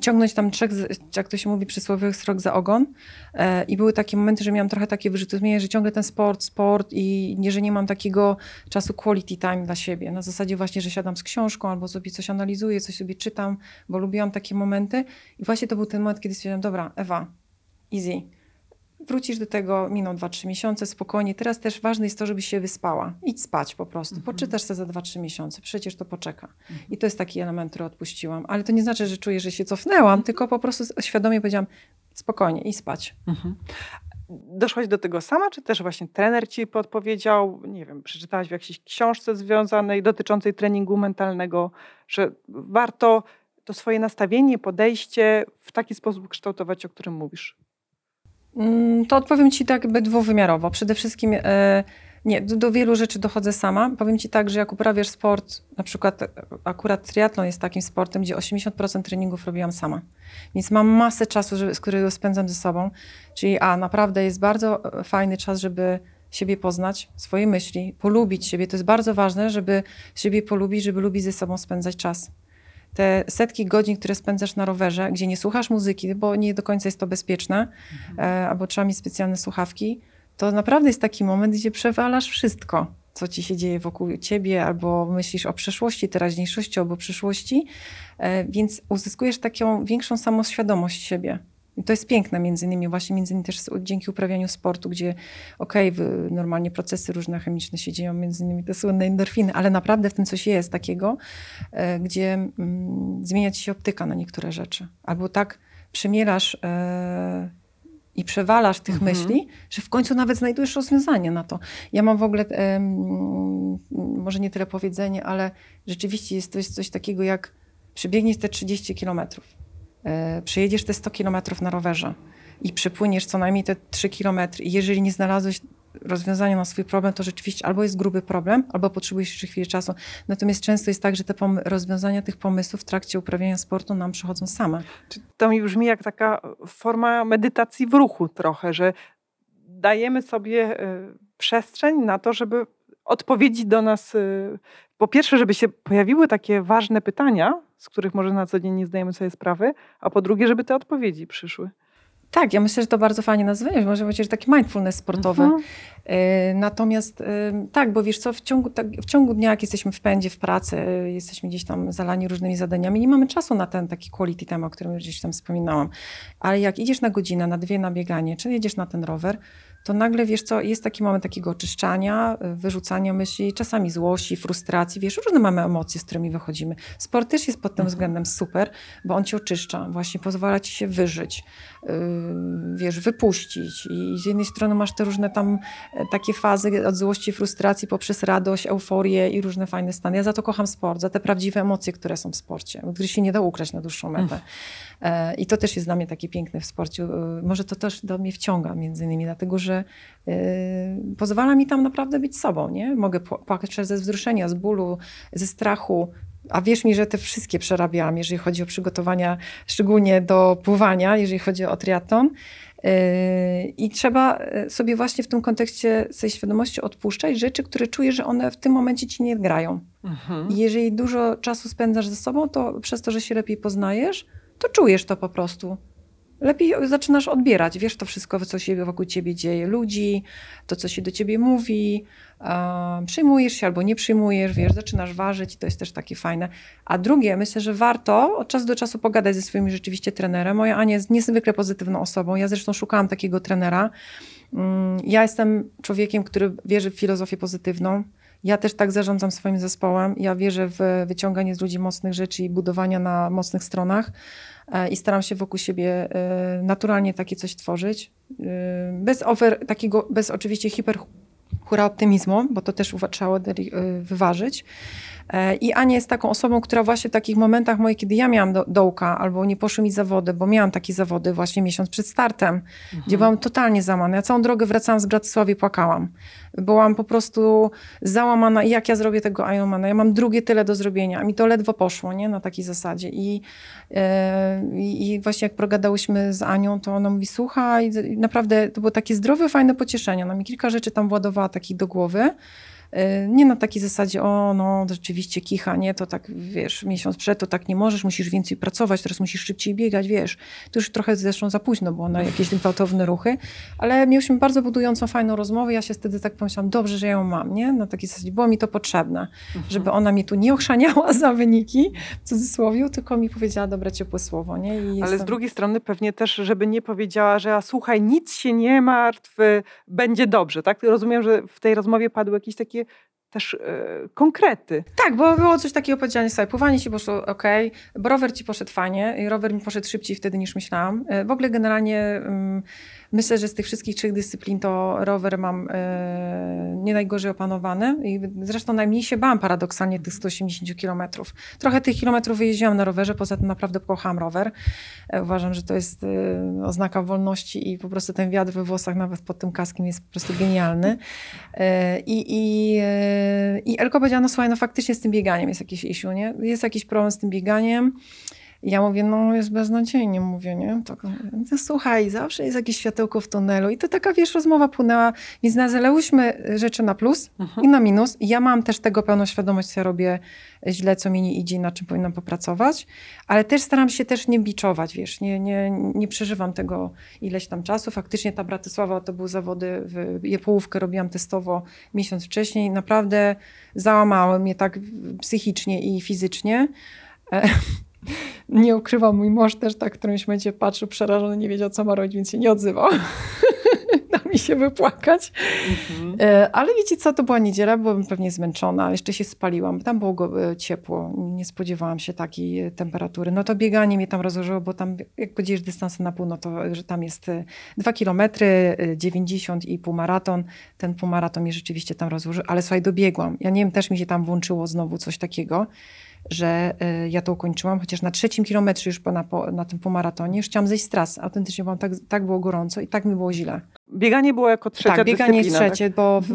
ciągnąć tam trzech, jak to się mówi, przysłowiowych srok za ogon. E, I były takie momenty, że miałam trochę takie wyrzuty że ciągle ten sport, sport i nie, że nie mam takiego czasu quality time dla siebie. Na zasadzie właśnie, że siadam z książką albo sobie coś analizuję, coś sobie czytam, bo lubiłam takie momenty. I właśnie to był ten moment, kiedy stwierdziłam, dobra, Ewa, easy. Wrócisz do tego, miną 2-3 miesiące, spokojnie. Teraz też ważne jest to, żebyś się wyspała. Idź spać po prostu. Mhm. Poczytasz sobie za 2-3 miesiące. Przecież to poczeka. I to jest taki element, który odpuściłam. Ale to nie znaczy, że czuję, że się cofnęłam, tylko po prostu świadomie powiedziałam, spokojnie, i spać. Mhm. Doszłaś do tego sama, czy też właśnie trener ci podpowiedział, nie wiem, przeczytałaś w jakiejś książce związanej, dotyczącej treningu mentalnego, że warto to swoje nastawienie, podejście w taki sposób kształtować, o którym mówisz? Mm, To odpowiem ci tak jakby dwuwymiarowo. Przede wszystkim e, nie, do, do wielu rzeczy dochodzę sama. Powiem ci tak, że jak uprawiasz sport, na przykład e, akurat triatlon jest takim sportem, gdzie 80% treningów robiłam sama. Więc mam masę czasu, żeby, z którego spędzam ze sobą. Czyli a, naprawdę jest bardzo e, fajny czas, żeby siebie poznać, swoje myśli, polubić siebie. To jest bardzo ważne, żeby siebie polubić, żeby lubić ze sobą spędzać czas te setki godzin, które spędzasz na rowerze, gdzie nie słuchasz muzyki, bo nie do końca jest to bezpieczne, e, albo trzeba mieć specjalne słuchawki, to naprawdę jest taki moment, gdzie przewalasz wszystko, co ci się dzieje wokół ciebie, albo myślisz o przeszłości, teraźniejszości, albo przyszłości, e, więc uzyskujesz taką większą samoświadomość siebie. I to jest piękne między innymi, właśnie między innymi też dzięki uprawianiu sportu, gdzie okej, wy- normalnie procesy różne chemiczne się dzieją, między innymi te słynne endorfiny, ale naprawdę w tym coś jest takiego, e, gdzie mm, zmienia ci się optyka na niektóre rzeczy. Albo tak przemielasz e, i przewalasz tych Mhm. myśli, że w końcu nawet znajdujesz rozwiązanie na to. Ja mam w ogóle, em, może nie tyle powiedzenie, ale rzeczywiście jest to jest coś takiego jak przebiegniesz te 30 kilometrów, e, przejedziesz te 100 kilometrów na rowerze i przepłyniesz co najmniej te 3 kilometry i jeżeli nie znalazłeś rozwiązania na swój problem, to rzeczywiście albo jest gruby problem, albo potrzebujesz jeszcze chwilę czasu. Natomiast często jest tak, że te rozwiązania tych pomysłów w trakcie uprawiania sportu nam przychodzą same. To mi brzmi jak taka forma medytacji w ruchu trochę, że dajemy sobie e, przestrzeń na to, żeby odpowiedzi do nas, e, po pierwsze, żeby się pojawiły takie ważne pytania, z których może na co dzień nie zdajemy sobie sprawy, a po drugie, żeby te odpowiedzi przyszły. Tak, ja myślę, że to bardzo fajnie nazwać. Może powiedzieć, że taki mindfulness sportowy. Mhm. E, Natomiast e, tak, bo wiesz co, w ciągu, tak, w ciągu dnia, jak jesteśmy w pędzie, w pracy, jesteśmy gdzieś tam zalani różnymi zadaniami, nie mamy czasu na ten taki quality time, o którym już gdzieś tam wspominałam. Ale jak idziesz na godzinę, na dwie na bieganie, czy jedziesz na ten rower, to nagle, wiesz co, jest taki moment takiego oczyszczania, wyrzucania myśli, czasami złości, frustracji, wiesz, różne mamy emocje, z którymi wychodzimy. Sport też jest pod tym Mhm. względem super, bo on cię oczyszcza, właśnie pozwala ci się wyżyć, wiesz, wypuścić i z jednej strony masz te różne tam e, takie fazy od złości, frustracji poprzez radość, euforię i różne fajne stany. Ja za to kocham sport, za te prawdziwe emocje, które są w sporcie, których się nie da ukraść na dłuższą metę. E, I to też jest dla mnie takie piękne w sporcie. E, Może to też do mnie wciąga między innymi, dlatego że pozwala mi tam naprawdę być sobą, nie? Mogę pła- płakać ze wzruszenia, z bólu, ze strachu, a wierz mi, że te wszystkie przerabiałam, jeżeli chodzi o przygotowania, szczególnie do pływania, jeżeli chodzi o triatlon. Yy, I trzeba e, sobie właśnie w tym kontekście z tej świadomości odpuszczać rzeczy, które czujesz, że one w tym momencie ci nie grają. Mhm. Jeżeli dużo czasu spędzasz ze sobą, to przez to, że się lepiej poznajesz, to czujesz to po prostu. Lepiej zaczynasz odbierać, wiesz to wszystko, co się wokół ciebie dzieje, ludzi, to, co się do ciebie mówi, przyjmujesz się albo nie przyjmujesz, wiesz, zaczynasz ważyć i to jest też takie fajne. A drugie, myślę, że warto od czasu do czasu pogadać ze swoim rzeczywiście trenerem. Moja Ania jest niezwykle pozytywną osobą. Ja zresztą szukałam takiego trenera. Mm, Ja jestem człowiekiem, który wierzy w filozofię pozytywną. Ja też tak zarządzam swoim zespołem. Ja wierzę w wyciąganie z ludzi mocnych rzeczy i budowania na mocnych stronach i staram się wokół siebie e, naturalnie takie coś tworzyć. E, Bez over, takiego, bez oczywiście hiper hura optymizmu, bo to też trzeba e, wyważyć. E, I Ania jest taką osobą, która właśnie w takich momentach moich, kiedy ja miałam do, dołka albo nie poszły mi zawody, bo miałam takie zawody właśnie miesiąc przed startem, gdzie byłam totalnie załamana. Ja całą drogę wracałam z Bratysławy i płakałam. Byłam po prostu załamana, jak ja zrobię tego Ironmana. Ja mam drugie tyle do zrobienia, a mi to ledwo poszło, nie? Na takiej zasadzie. I, e, i, i właśnie jak progadałyśmy z Anią, to ona mówi, słuchaj, i naprawdę to było takie zdrowe, fajne pocieszenie. Ona mi kilka rzeczy tam władowała takich do głowy. E, Nie na takiej zasadzie, o no rzeczywiście kicha, nie, to tak wiesz, miesiąc przed to tak nie możesz, musisz więcej pracować, teraz musisz szybciej biegać, wiesz. To już trochę zresztą za późno było na jakieś gwałtowne ruchy, ale mieliśmy bardzo budującą, fajną rozmowę. Ja się wtedy tak pomyślałam, dobrze, że ją mam, nie? Na takiej zasadzie było mi to potrzebne, żeby ona mnie tu nie ochrzaniała za wyniki, w cudzysłowie, tylko mi powiedziała dobre, ciepłe słowo, nie? I Ale z jestem- drugiej strony pewnie też, żeby nie powiedziała, że a słuchaj, nic się nie martw, y, będzie dobrze, tak? Rozumiem, że w tej rozmowie padły jakieś takie też e, konkrety. Tak, bo było coś takiego powiedziane sobie, pływanie ci poszło ok, bo rower ci poszedł fajnie rower mi poszedł szybciej wtedy niż myślałam. E, W ogóle generalnie mm, myślę, że z tych wszystkich trzech dyscyplin to rower mam e, nie najgorzej opanowany i zresztą najmniej się bałam paradoksalnie tych 180 kilometrów. Trochę tych kilometrów wyjeździłam na rowerze, poza tym naprawdę kocham rower. E, Uważam, że to jest e, oznaka wolności i po prostu ten wiatr we włosach nawet pod tym kaskiem jest po prostu genialny. I, i Elko powiedziała, no słuchaj, no faktycznie z tym bieganiem jest jakiś issue, nie? Jest jakiś problem z tym bieganiem. I ja mówię, no jest beznadziejnie, mówię, nie? Tak, no, słuchaj, zawsze jest jakieś światełko w tunelu. I to taka, wiesz, rozmowa płynęła. Więc nazalałyśmy rzeczy na plus i na minus. I ja mam też tego pełną świadomość, co ja robię źle, co mi nie idzie, nad czym powinnam popracować. Ale też staram się też nie biczować, wiesz, nie, nie, nie przeżywam tego ileś tam czasu. Faktycznie ta Bratysława to były zawody, w je połówkę robiłam testowo miesiąc wcześniej. Naprawdę załamały mnie tak psychicznie i fizycznie. Nie ukrywam, mój mąż też tak w którymś momencie patrzył przerażony, nie wiedział, co ma robić, więc się nie odzywał. Dał mi się wypłakać. E, Ale wiecie co, to była niedziela, byłam pewnie zmęczona, jeszcze się spaliłam. Tam było go- e, ciepło, nie spodziewałam się takiej e, temperatury. No to bieganie mnie tam rozłożyło, bo tam jak podzielisz dystansy na pół, no to że tam jest 2 kilometry, e, 90 i półmaraton. Ten półmaraton mnie rzeczywiście tam rozłożył, ale słuchaj, dobiegłam. Ja nie wiem, też mi się tam włączyło znowu coś takiego, że e, ja to ukończyłam, chociaż na trzecim kilometrze już po, na, po, na tym półmaratonie już chciałam zejść z trasy. Autentycznie byłam tak, tak było gorąco i tak mi było źle. bieganie było jako trzecia tak, bieganie jest trzecie, bo w,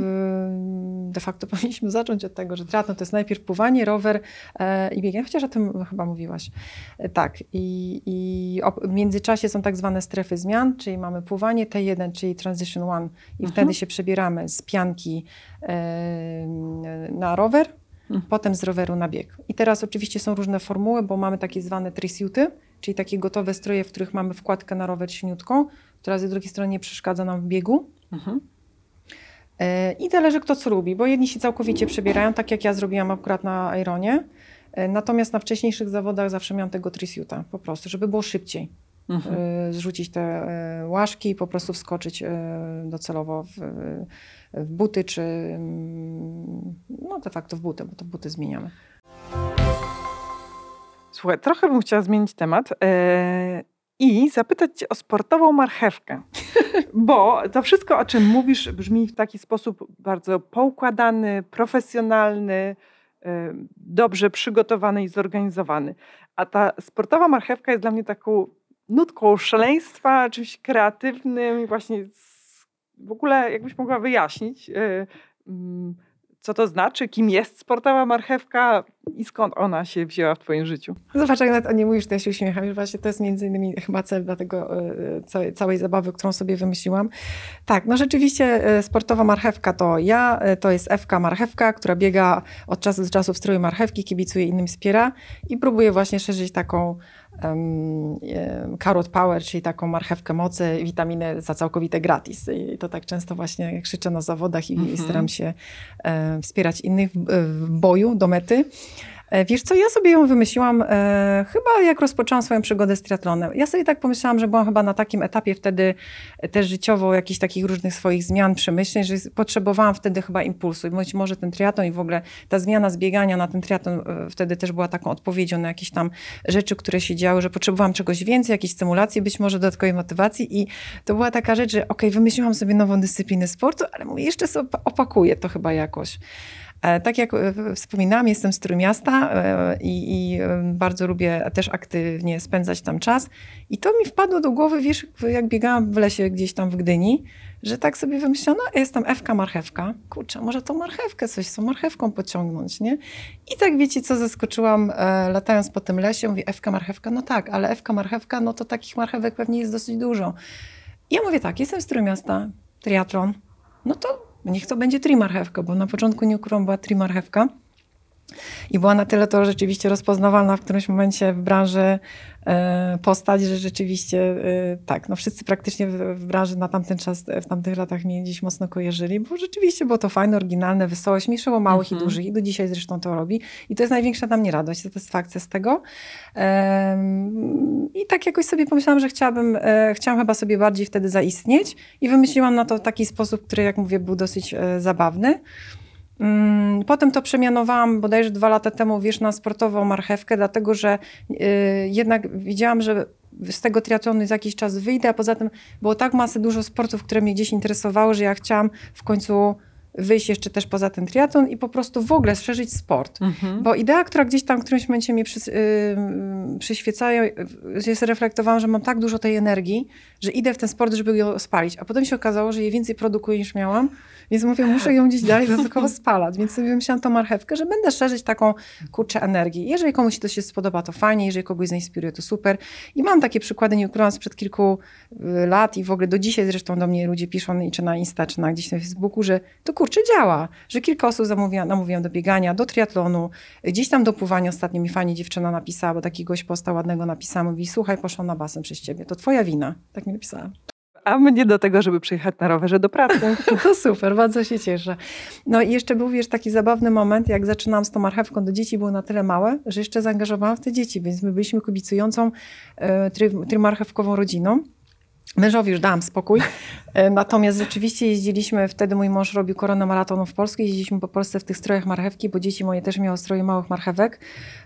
de facto powinniśmy zacząć od tego, że triatlon to jest najpierw pływanie, rower e, i bieganie, chociaż o tym chyba mówiłaś. E, tak, i, i op- w międzyczasie są tak zwane strefy zmian, czyli mamy pływanie T1, czyli Transition One i Mhm. wtedy się przebieramy z pianki e, na rower, Mhm. Potem z roweru na bieg. I teraz oczywiście są różne formuły, bo mamy takie zwane trisuity, czyli takie gotowe stroje, w których mamy wkładkę na rower śniutką, która z drugiej strony nie przeszkadza nam w biegu. Mhm. E, I zależy kto co lubi, bo jedni się całkowicie przebierają, tak jak ja zrobiłam akurat na Ironie. E, Natomiast na wcześniejszych zawodach zawsze miałam tego trisuita, po prostu, żeby było szybciej. Mhm. E, Zrzucić te łaszki i po prostu wskoczyć docelowo w, w buty, czy mm, no de facto w buty, bo to buty zmieniamy. Słuchaj, trochę bym chciała zmienić temat e, i zapytać cię o sportową marchewkę. Bo to wszystko, o czym mówisz, brzmi w taki sposób bardzo poukładany, profesjonalny, e, dobrze przygotowany i zorganizowany. A ta sportowa marchewka jest dla mnie taką nutką szaleństwa, czymś kreatywnym właśnie w ogóle jakbyś mogła wyjaśnić, e, mm, co to znaczy, kim jest sportowa marchewka i skąd ona się wzięła w twoim życiu. Zobacz, jak nawet o nie mówisz, to ja się uśmiecham. Właśnie to jest między innymi chyba cel dla tego e, całej, całej zabawy, którą sobie wymyśliłam. Tak, no rzeczywiście sportowa marchewka to ja, to jest FK Marchewka, która biega od czasu do czasu w stroju marchewki, kibicuje innym, wspiera i próbuje właśnie szerzyć taką carrot power, czyli taką marchewkę mocy, witaminy za całkowite gratis. I to tak często właśnie krzyczę na zawodach i Mhm. staram się wspierać innych w boju do mety. E, Wiesz co, ja sobie ją wymyśliłam e, chyba jak rozpoczęłam swoją przygodę z triatlonem. Ja sobie tak pomyślałam, że byłam chyba na takim etapie wtedy e, też życiowo jakichś takich różnych swoich zmian, przemyśleń, że potrzebowałam wtedy chyba impulsu. I być może ten triatlon i w ogóle ta zmiana z biegania na ten triatlon e, wtedy też była taką odpowiedzią na jakieś tam rzeczy, które się działy, że potrzebowałam czegoś więcej, jakiejś stymulacji, być może dodatkowej motywacji i to była taka rzecz, że okej, wymyśliłam sobie nową dyscyplinę sportu, ale mówię, jeszcze sobie opakuję to chyba jakoś. E, Tak jak e, wspominałam, jestem z Trójmiasta e, i, i bardzo lubię też aktywnie spędzać tam czas. I to mi wpadło do głowy, wiesz, jak biegałam w lesie gdzieś tam w Gdyni, że tak sobie wymyślałam, no jestem Ewka Marchewka, kurczę, może tą marchewkę coś z tą marchewką pociągnąć, nie? I tak wiecie, co zaskoczyłam, e, latając po tym lesie, mówię Ewka Marchewka, no tak, ale Ewka Marchewka, no to takich marchewek pewnie jest dosyć dużo. I ja mówię tak, jestem z Trójmiasta, triatlon, no to niech to będzie trimarchewka, bo na początku nie ukrywam, była trimarchewka. I była na tyle to rzeczywiście rozpoznawalna w którymś momencie w branży postać, że rzeczywiście e, tak, no wszyscy praktycznie w, branży na tamten czas, e, w tamtych latach mnie gdzieś mocno kojarzyli, bo rzeczywiście było to fajne, oryginalne, wesołe, śmieszyło małych Mhm. i dużych i do dzisiaj zresztą to robi. I to jest największa dla mnie radość, satysfakcja z tego. I tak jakoś sobie pomyślałam, że chciałabym, e, chciałam chyba sobie bardziej wtedy zaistnieć i wymyśliłam na to taki sposób, który jak mówię był dosyć e, zabawny. Mm, Potem to przemianowałam bodajże dwa lata temu, wiesz, na sportową marchewkę, dlatego że y, jednak widziałam, że z tego triatlonu za jakiś czas wyjdę, a poza tym było tak masy dużo sportów, które mnie gdzieś interesowały, że ja chciałam w końcu wyjść jeszcze też poza ten triatlon i po prostu w ogóle szerzyć sport. Mhm. Bo idea, która gdzieś tam w którymś momencie mnie przys, yy, przyświeca, jest reflektowałam, że mam tak dużo tej energii, że idę w ten sport, żeby ją spalić. A potem się okazało, że je więcej produkuję niż miałam, więc mówię, muszę ją gdzieś dalej dodatkowo spalać. Więc sobie wymyślałam tą marchewkę, że będę szerzyć taką kurczę energii. Jeżeli komuś to się spodoba, to fajnie, jeżeli kogoś zainspiruje, to super. I mam takie przykłady, nie ukrywam, sprzed kilku y, lat i w ogóle do dzisiaj zresztą do mnie ludzie piszą, i czy na Insta, czy na gdzieś na Facebooku, że to kurczę działa, że kilka osób namówiłam do biegania, do triatlonu, gdzieś tam do pływania. Ostatnio mi fajnie dziewczyna napisała, bo taki gość posta ładnego napisała, mówi, słuchaj, poszłam na basen przez ciebie, to twoja wina. Tak mi napisała. A mnie do tego, żeby przyjechać na rowerze do pracy. To super, bardzo się cieszę. No i jeszcze był, wiesz, taki zabawny moment, jak zaczynałam z tą marchewką, do dzieci były na tyle małe, że jeszcze zaangażowałam w te dzieci, więc my byliśmy kibicującą e, try, trymarchewkową rodziną. Mężowi już dałam spokój. E, Natomiast rzeczywiście jeździliśmy, wtedy mój mąż robił koronę maratonu w Polsce, jeździliśmy po Polsce w tych strojach marchewki, bo dzieci moje też miały stroje małych marchewek.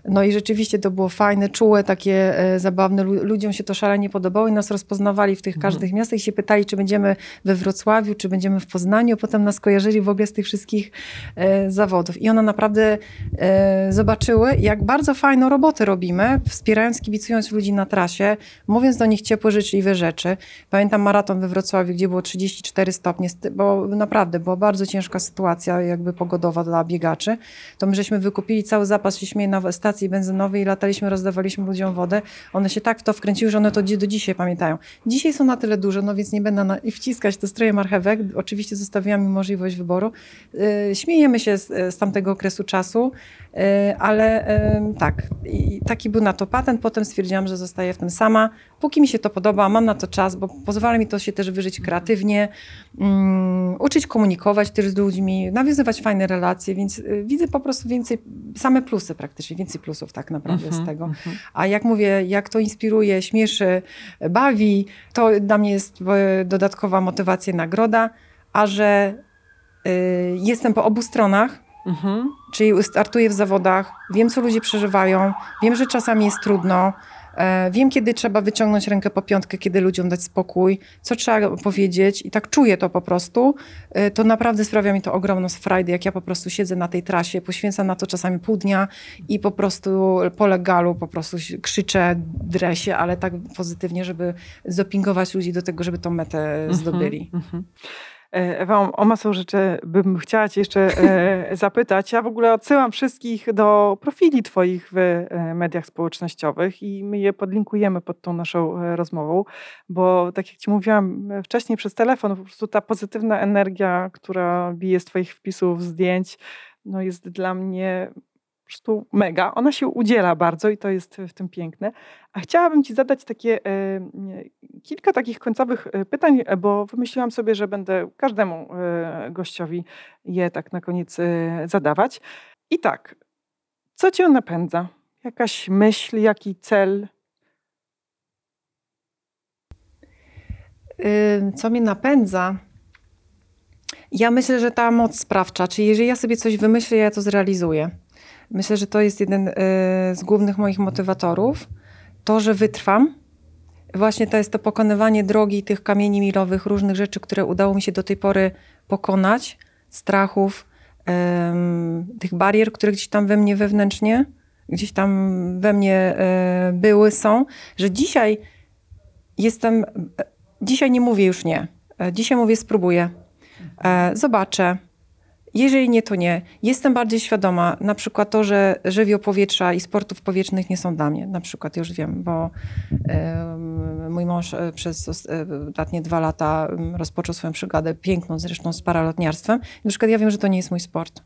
No i rzeczywiście to było fajne, czułe, takie e, zabawne. Lu- Ludziom się to szalenie podobało i nas rozpoznawali w tych Mhm. każdych miastach i się pytali, czy będziemy we Wrocławiu, czy będziemy w Poznaniu. Potem nas kojarzyli w ogóle z tych wszystkich e, zawodów. I one naprawdę e, zobaczyły, jak bardzo fajną robotę robimy, wspierając, kibicując ludzi na trasie, mówiąc do nich ciepłe, życzliwe rzeczy. Pamiętam maraton we Wrocławiu, gdzie było było 34 stopnie, st- bo naprawdę była bardzo ciężka sytuacja jakby pogodowa dla biegaczy, to my żeśmy wykupili cały zapas, śmieję, na stacji benzynowej i lataliśmy, rozdawaliśmy ludziom wodę. One się tak w to wkręciły, że one to do dzisiaj pamiętają. Dzisiaj są na tyle duże, no więc nie będę na, i wciskać te stroje marchewek. Oczywiście zostawiłam im możliwość wyboru. Yy, śmiejemy się z, z tamtego okresu czasu, yy, ale yy, tak, i taki był na to patent. Potem stwierdziłam, że zostaję w tym sama. Póki mi się to podoba, mam na to czas, bo pozwala mi to się też wyżyć kreatywnie, mm, uczyć komunikować też z ludźmi, nawiązywać fajne relacje, więc y, widzę po prostu więcej, same plusy praktycznie, więcej plusów tak naprawdę Mhm, z tego. mhm. A jak mówię, jak to inspiruje, śmieszy, bawi, to dla mnie jest dodatkowa motywacja, nagroda, a że y, jestem po obu stronach, Mhm. czyli startuję w zawodach, wiem, co ludzie przeżywają, wiem, że czasami jest trudno, wiem, kiedy trzeba wyciągnąć rękę po piątkę, kiedy ludziom dać spokój, co trzeba powiedzieć i tak czuję to po prostu, e, to naprawdę sprawia mi to ogromną frajdę, jak ja po prostu siedzę na tej trasie, poświęcam na to czasami pół dnia i po prostu po legalu po prostu krzyczę, dresie, ale tak pozytywnie, żeby zdopingować ludzi do tego, żeby tą metę zdobyli. Mhm. E, Ewa, o- masę rzeczy bym chciała Cię jeszcze e, zapytać. Ja w ogóle odsyłam wszystkich do profili Twoich w e, mediach społecznościowych i my je podlinkujemy pod tą naszą e, rozmową, bo tak jak Ci mówiłam e, wcześniej przez telefon, po prostu ta pozytywna energia, która bije z Twoich wpisów, zdjęć, no jest dla mnie prostu mega. Ona się udziela bardzo i to jest w tym piękne. A chciałabym Ci zadać takie e, kilka takich końcowych e, pytań, e, bo wymyśliłam sobie, że będę każdemu e, gościowi je tak na koniec e, zadawać. I tak, co cię napędza? Jakaś myśl, jaki cel? Ym, co mnie napędza? Ja myślę, że ta moc sprawcza, czyli jeżeli ja sobie coś wymyślę, ja to zrealizuję. Myślę, że to jest jeden y, z głównych moich motywatorów. To, że wytrwam. Właśnie to jest to pokonywanie drogi tych kamieni milowych, różnych rzeczy, które udało mi się do tej pory pokonać, strachów, tych barier, które gdzieś tam we mnie wewnętrznie, gdzieś tam we mnie e, były, są, że dzisiaj jestem, dzisiaj nie mówię już nie. E, Dzisiaj mówię spróbuję, e, zobaczę. Jeżeli nie, to nie. Jestem bardziej świadoma, na przykład to, że żywioł powietrza i sportów powietrznych nie są dla mnie. Na przykład już wiem, bo em, mój mąż e, przez e, ostatnie dwa lata rozpoczął swoją przygodę, piękną zresztą z paralotniarstwem. Na przykład ja wiem, że to nie jest mój sport.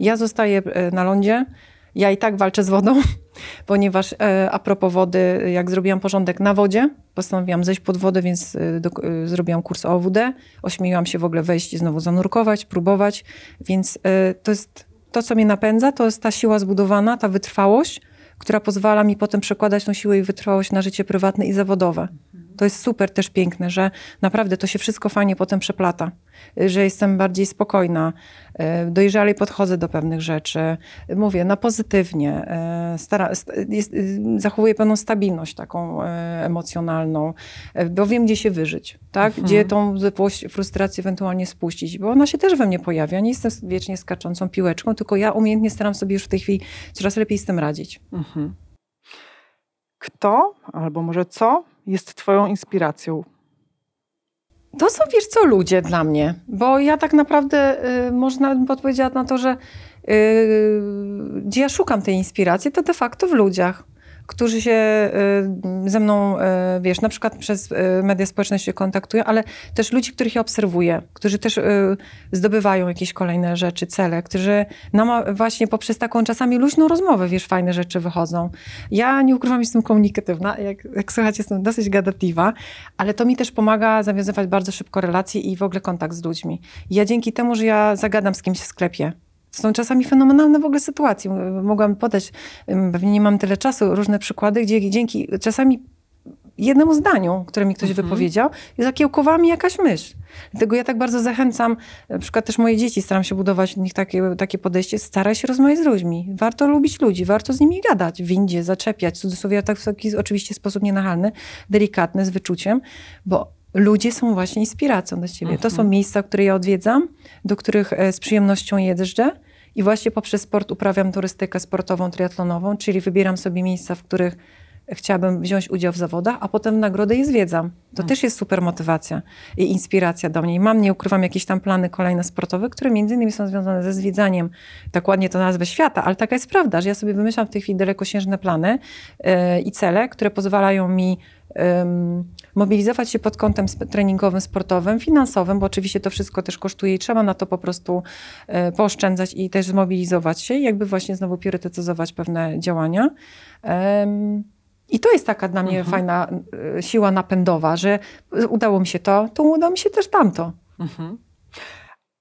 Ja zostaję e, na lądzie, ja i tak walczę z wodą, ponieważ e, a propos wody, jak zrobiłam porządek na wodzie, postanowiłam zejść pod wodę, więc e, do, e, zrobiłam kurs OWD. Ośmieliłam się w ogóle wejść i znowu zanurkować, próbować, więc to jest to, co mnie napędza, to jest ta siła zbudowana, ta wytrwałość, która pozwala mi potem przekładać tą siłę i wytrwałość na życie prywatne i zawodowe. To jest super też piękne, że naprawdę to się wszystko fajnie potem przeplata, że jestem bardziej spokojna, e, dojrzalej podchodzę do pewnych rzeczy, mówię na pozytywnie, e, stara, st- jest, y, zachowuję pewną stabilność taką e, emocjonalną, e, bo wiem, gdzie się wyżyć, tak? Mhm. gdzie tą frustrację ewentualnie spuścić, bo ona się też we mnie pojawia. Nie jestem wiecznie skaczącą piłeczką, tylko ja umiejętnie staram sobie już w tej chwili coraz lepiej z tym radzić. Mhm. Kto albo może co jest Twoją inspiracją? To są, wiesz co, ludzie dla mnie, bo ja tak naprawdę, y, można bym odpowiedziała na to, że y, gdzie ja szukam tej inspiracji, to de facto w ludziach, którzy się y, ze mną, y, wiesz, na przykład przez y, media społeczne się kontaktują, ale też ludzi, których ja obserwuję, którzy też zdobywają jakieś kolejne rzeczy, cele, którzy nam właśnie poprzez taką czasami luźną rozmowę, wiesz, fajne rzeczy wychodzą. Ja nie ukrywam, jestem komunikatywna, jak, jak słuchać, jestem dosyć gadatliwa, ale to mi też pomaga zawiązywać bardzo szybko relacje i w ogóle kontakt z ludźmi. Ja dzięki temu, że ja zagadam z kimś w sklepie, są czasami fenomenalne w ogóle sytuacje. Mogłam podać, pewnie nie mam tyle czasu, różne przykłady, gdzie dzięki czasami jednemu zdaniu, które mi ktoś Mhm. wypowiedział, zakiełkowała mi jakaś myśl. Dlatego ja tak bardzo zachęcam, na przykład też moje dzieci, staram się budować w nich takie, takie podejście, staraj się rozmawiać z ludźmi. Warto lubić ludzi, warto z nimi gadać, windzie, zaczepiać, w cudzysłowie, tak w taki oczywiście sposób nienachalny, delikatny, z wyczuciem, bo ludzie są właśnie inspiracją dla ciebie. To są Mhm. miejsca, które ja odwiedzam, do których e, z przyjemnością jeżdżę i właśnie poprzez sport uprawiam turystykę sportową, triatlonową, czyli wybieram sobie miejsca, w których chciałabym wziąć udział w zawodach, a potem w nagrodę je zwiedzam. To Mm. też jest super motywacja i inspiracja do mnie. I mam, nie ukrywam, jakieś tam plany kolejne sportowe, które między innymi są związane ze zwiedzaniem, tak ładnie to nazwę świata, ale taka jest prawda, że ja sobie wymyślam w tej chwili dalekosiężne plany yy, i cele, które pozwalają mi ym, mobilizować się pod kątem treningowym, sportowym, finansowym, bo oczywiście to wszystko też kosztuje i trzeba na to po prostu e, pooszczędzać i też zmobilizować się jakby właśnie znowu priorytetyzować pewne działania. I to jest taka dla mnie Mhm. fajna e, siła napędowa, że udało mi się to, to uda mi się też tamto. Mhm.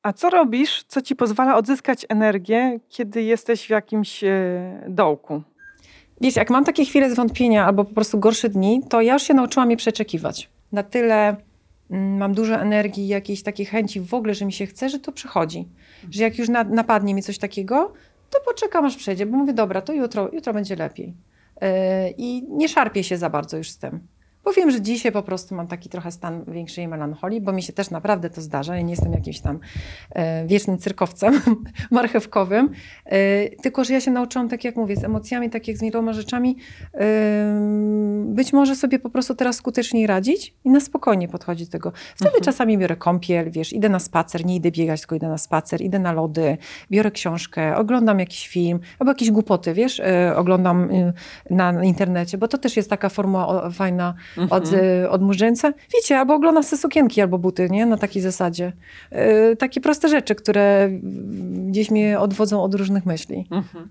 A co robisz, co ci pozwala odzyskać energię, kiedy jesteś w jakimś e, dołku? Wiesz, jak mam takie chwile zwątpienia albo po prostu gorsze dni, to ja już się nauczyłam je przeczekiwać. Na tyle mm, mam dużo energii, jakiejś takiej chęci w ogóle, że mi się chce, że to przychodzi. Że jak już na, napadnie mi coś takiego, to poczekam aż przejdzie, bo mówię, dobra, to jutro, jutro będzie lepiej. Yy, I nie szarpię się za bardzo już z tym. Bo wiem, że dzisiaj po prostu mam taki trochę stan większej melancholii, bo mi się też naprawdę to zdarza. Ja nie jestem jakimś tam e, wiecznym cyrkowcem marchewkowym. E, tylko, że ja się nauczyłam, tak jak mówię, z emocjami, tak jak z wieloma rzeczami, ym, być może sobie po prostu teraz skuteczniej radzić i na spokojnie podchodzić do tego. Wtedy Mhm. czasami biorę kąpiel, wiesz, idę na spacer, nie idę biegać, tylko idę na spacer, idę na lody, biorę książkę, oglądam jakiś film, albo jakieś głupoty, wiesz, oglądam y, na internecie, bo to też jest taka formuła o, fajna od, Mhm. y, od murzyńca. Wiecie, albo oglądam sobie sukienki albo buty, nie? Na takiej zasadzie. Y, takie proste rzeczy, które gdzieś mnie odwodzą od różnych myśli. Mhm.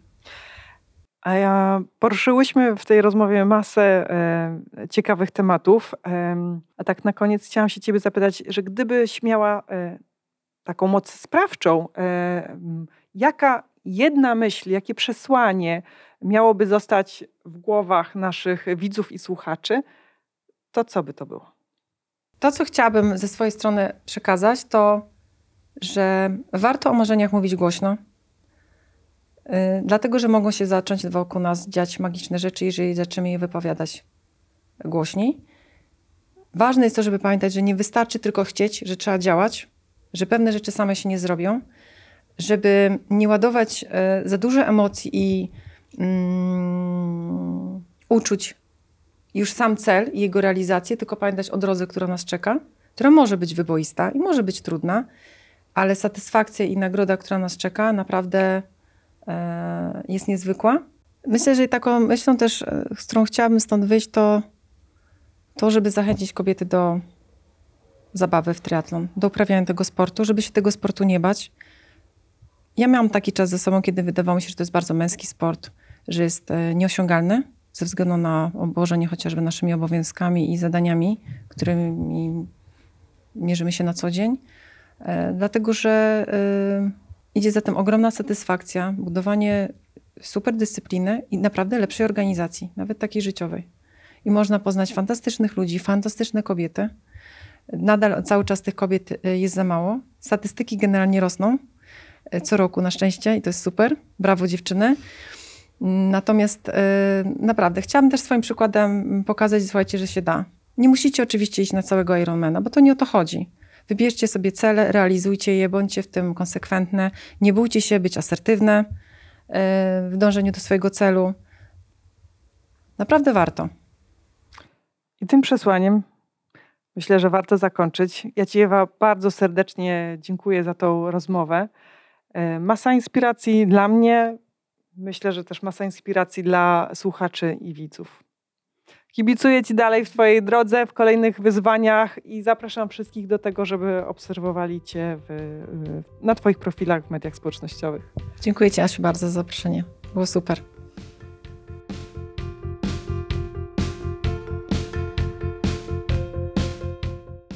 A ja poruszyłyśmy w tej rozmowie masę e, ciekawych tematów. Em, a tak na koniec chciałam się ciebie zapytać, że gdybyś miała e, taką moc sprawczą, e, jaka jedna myśl, jakie przesłanie miałoby zostać w głowach naszych widzów i słuchaczy, to co by to było? To, co chciałabym ze swojej strony przekazać, to, że warto o marzeniach mówić głośno, yy, dlatego że mogą się zacząć wokół nas dziać magiczne rzeczy, jeżeli zaczniemy je wypowiadać głośniej. Ważne jest to, żeby pamiętać, że nie wystarczy tylko chcieć, że trzeba działać, że pewne rzeczy same się nie zrobią, żeby nie ładować e, za dużo emocji i mm, uczuć już sam cel i jego realizację, tylko pamiętać o drodze, która nas czeka, która może być wyboista i może być trudna, ale satysfakcja i nagroda, która nas czeka, naprawdę e, jest niezwykła. Myślę, że taką myślą też, e, z którą chciałabym stąd wyjść, to to, żeby zachęcić kobiety do zabawy w triatlon, do uprawiania tego sportu, żeby się tego sportu nie bać. Ja miałam taki czas ze sobą, kiedy wydawało mi się, że to jest bardzo męski sport, że jest e, nieosiągalny ze względu na obłożenie chociażby naszymi obowiązkami i zadaniami, którymi mierzymy się na co dzień. E, Dlatego, że e, idzie za tym ogromna satysfakcja, budowanie super dyscypliny i naprawdę lepszej organizacji, nawet takiej życiowej. I można poznać fantastycznych ludzi, fantastyczne kobiety. Nadal cały czas tych kobiet e, jest za mało. Statystyki generalnie rosną co roku na szczęście i to jest super. Brawo dziewczyny. Natomiast e, naprawdę chciałabym też swoim przykładem pokazać, słuchajcie, że się da. Nie musicie oczywiście iść na całego Ironmana, bo to nie o to chodzi. Wybierzcie sobie cele, realizujcie je, bądźcie w tym konsekwentne. Nie bójcie się być asertywne e, w dążeniu do swojego celu. Naprawdę warto. I tym przesłaniem myślę, że warto zakończyć. Ja Ci, Ewa, bardzo serdecznie dziękuję za tą rozmowę. E, Masa inspiracji dla mnie, myślę, że też masa inspiracji dla słuchaczy i widzów. Kibicuję Ci dalej w Twojej drodze, w kolejnych wyzwaniach i zapraszam wszystkich do tego, żeby obserwowali Cię w, na Twoich profilach w mediach społecznościowych. Dziękuję Ci, Asiu, bardzo za zaproszenie. Było super.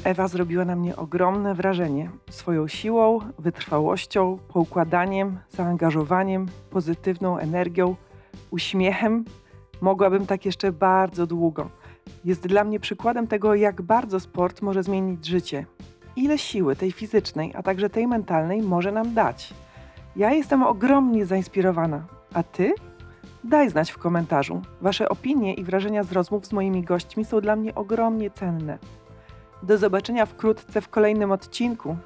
Ewa zrobiła na mnie ogromne wrażenie swoją siłą, wytrwałością, poukładaniem, zaangażowaniem, pozytywną energią, uśmiechem. Mogłabym tak jeszcze bardzo długo. Jest dla mnie przykładem tego, jak bardzo sport może zmienić życie. Ile siły tej fizycznej, a także tej mentalnej może nam dać. Ja jestem ogromnie zainspirowana. A ty? Daj znać w komentarzu. Wasze opinie i wrażenia z rozmów z moimi gośćmi są dla mnie ogromnie cenne. Do zobaczenia wkrótce w kolejnym odcinku.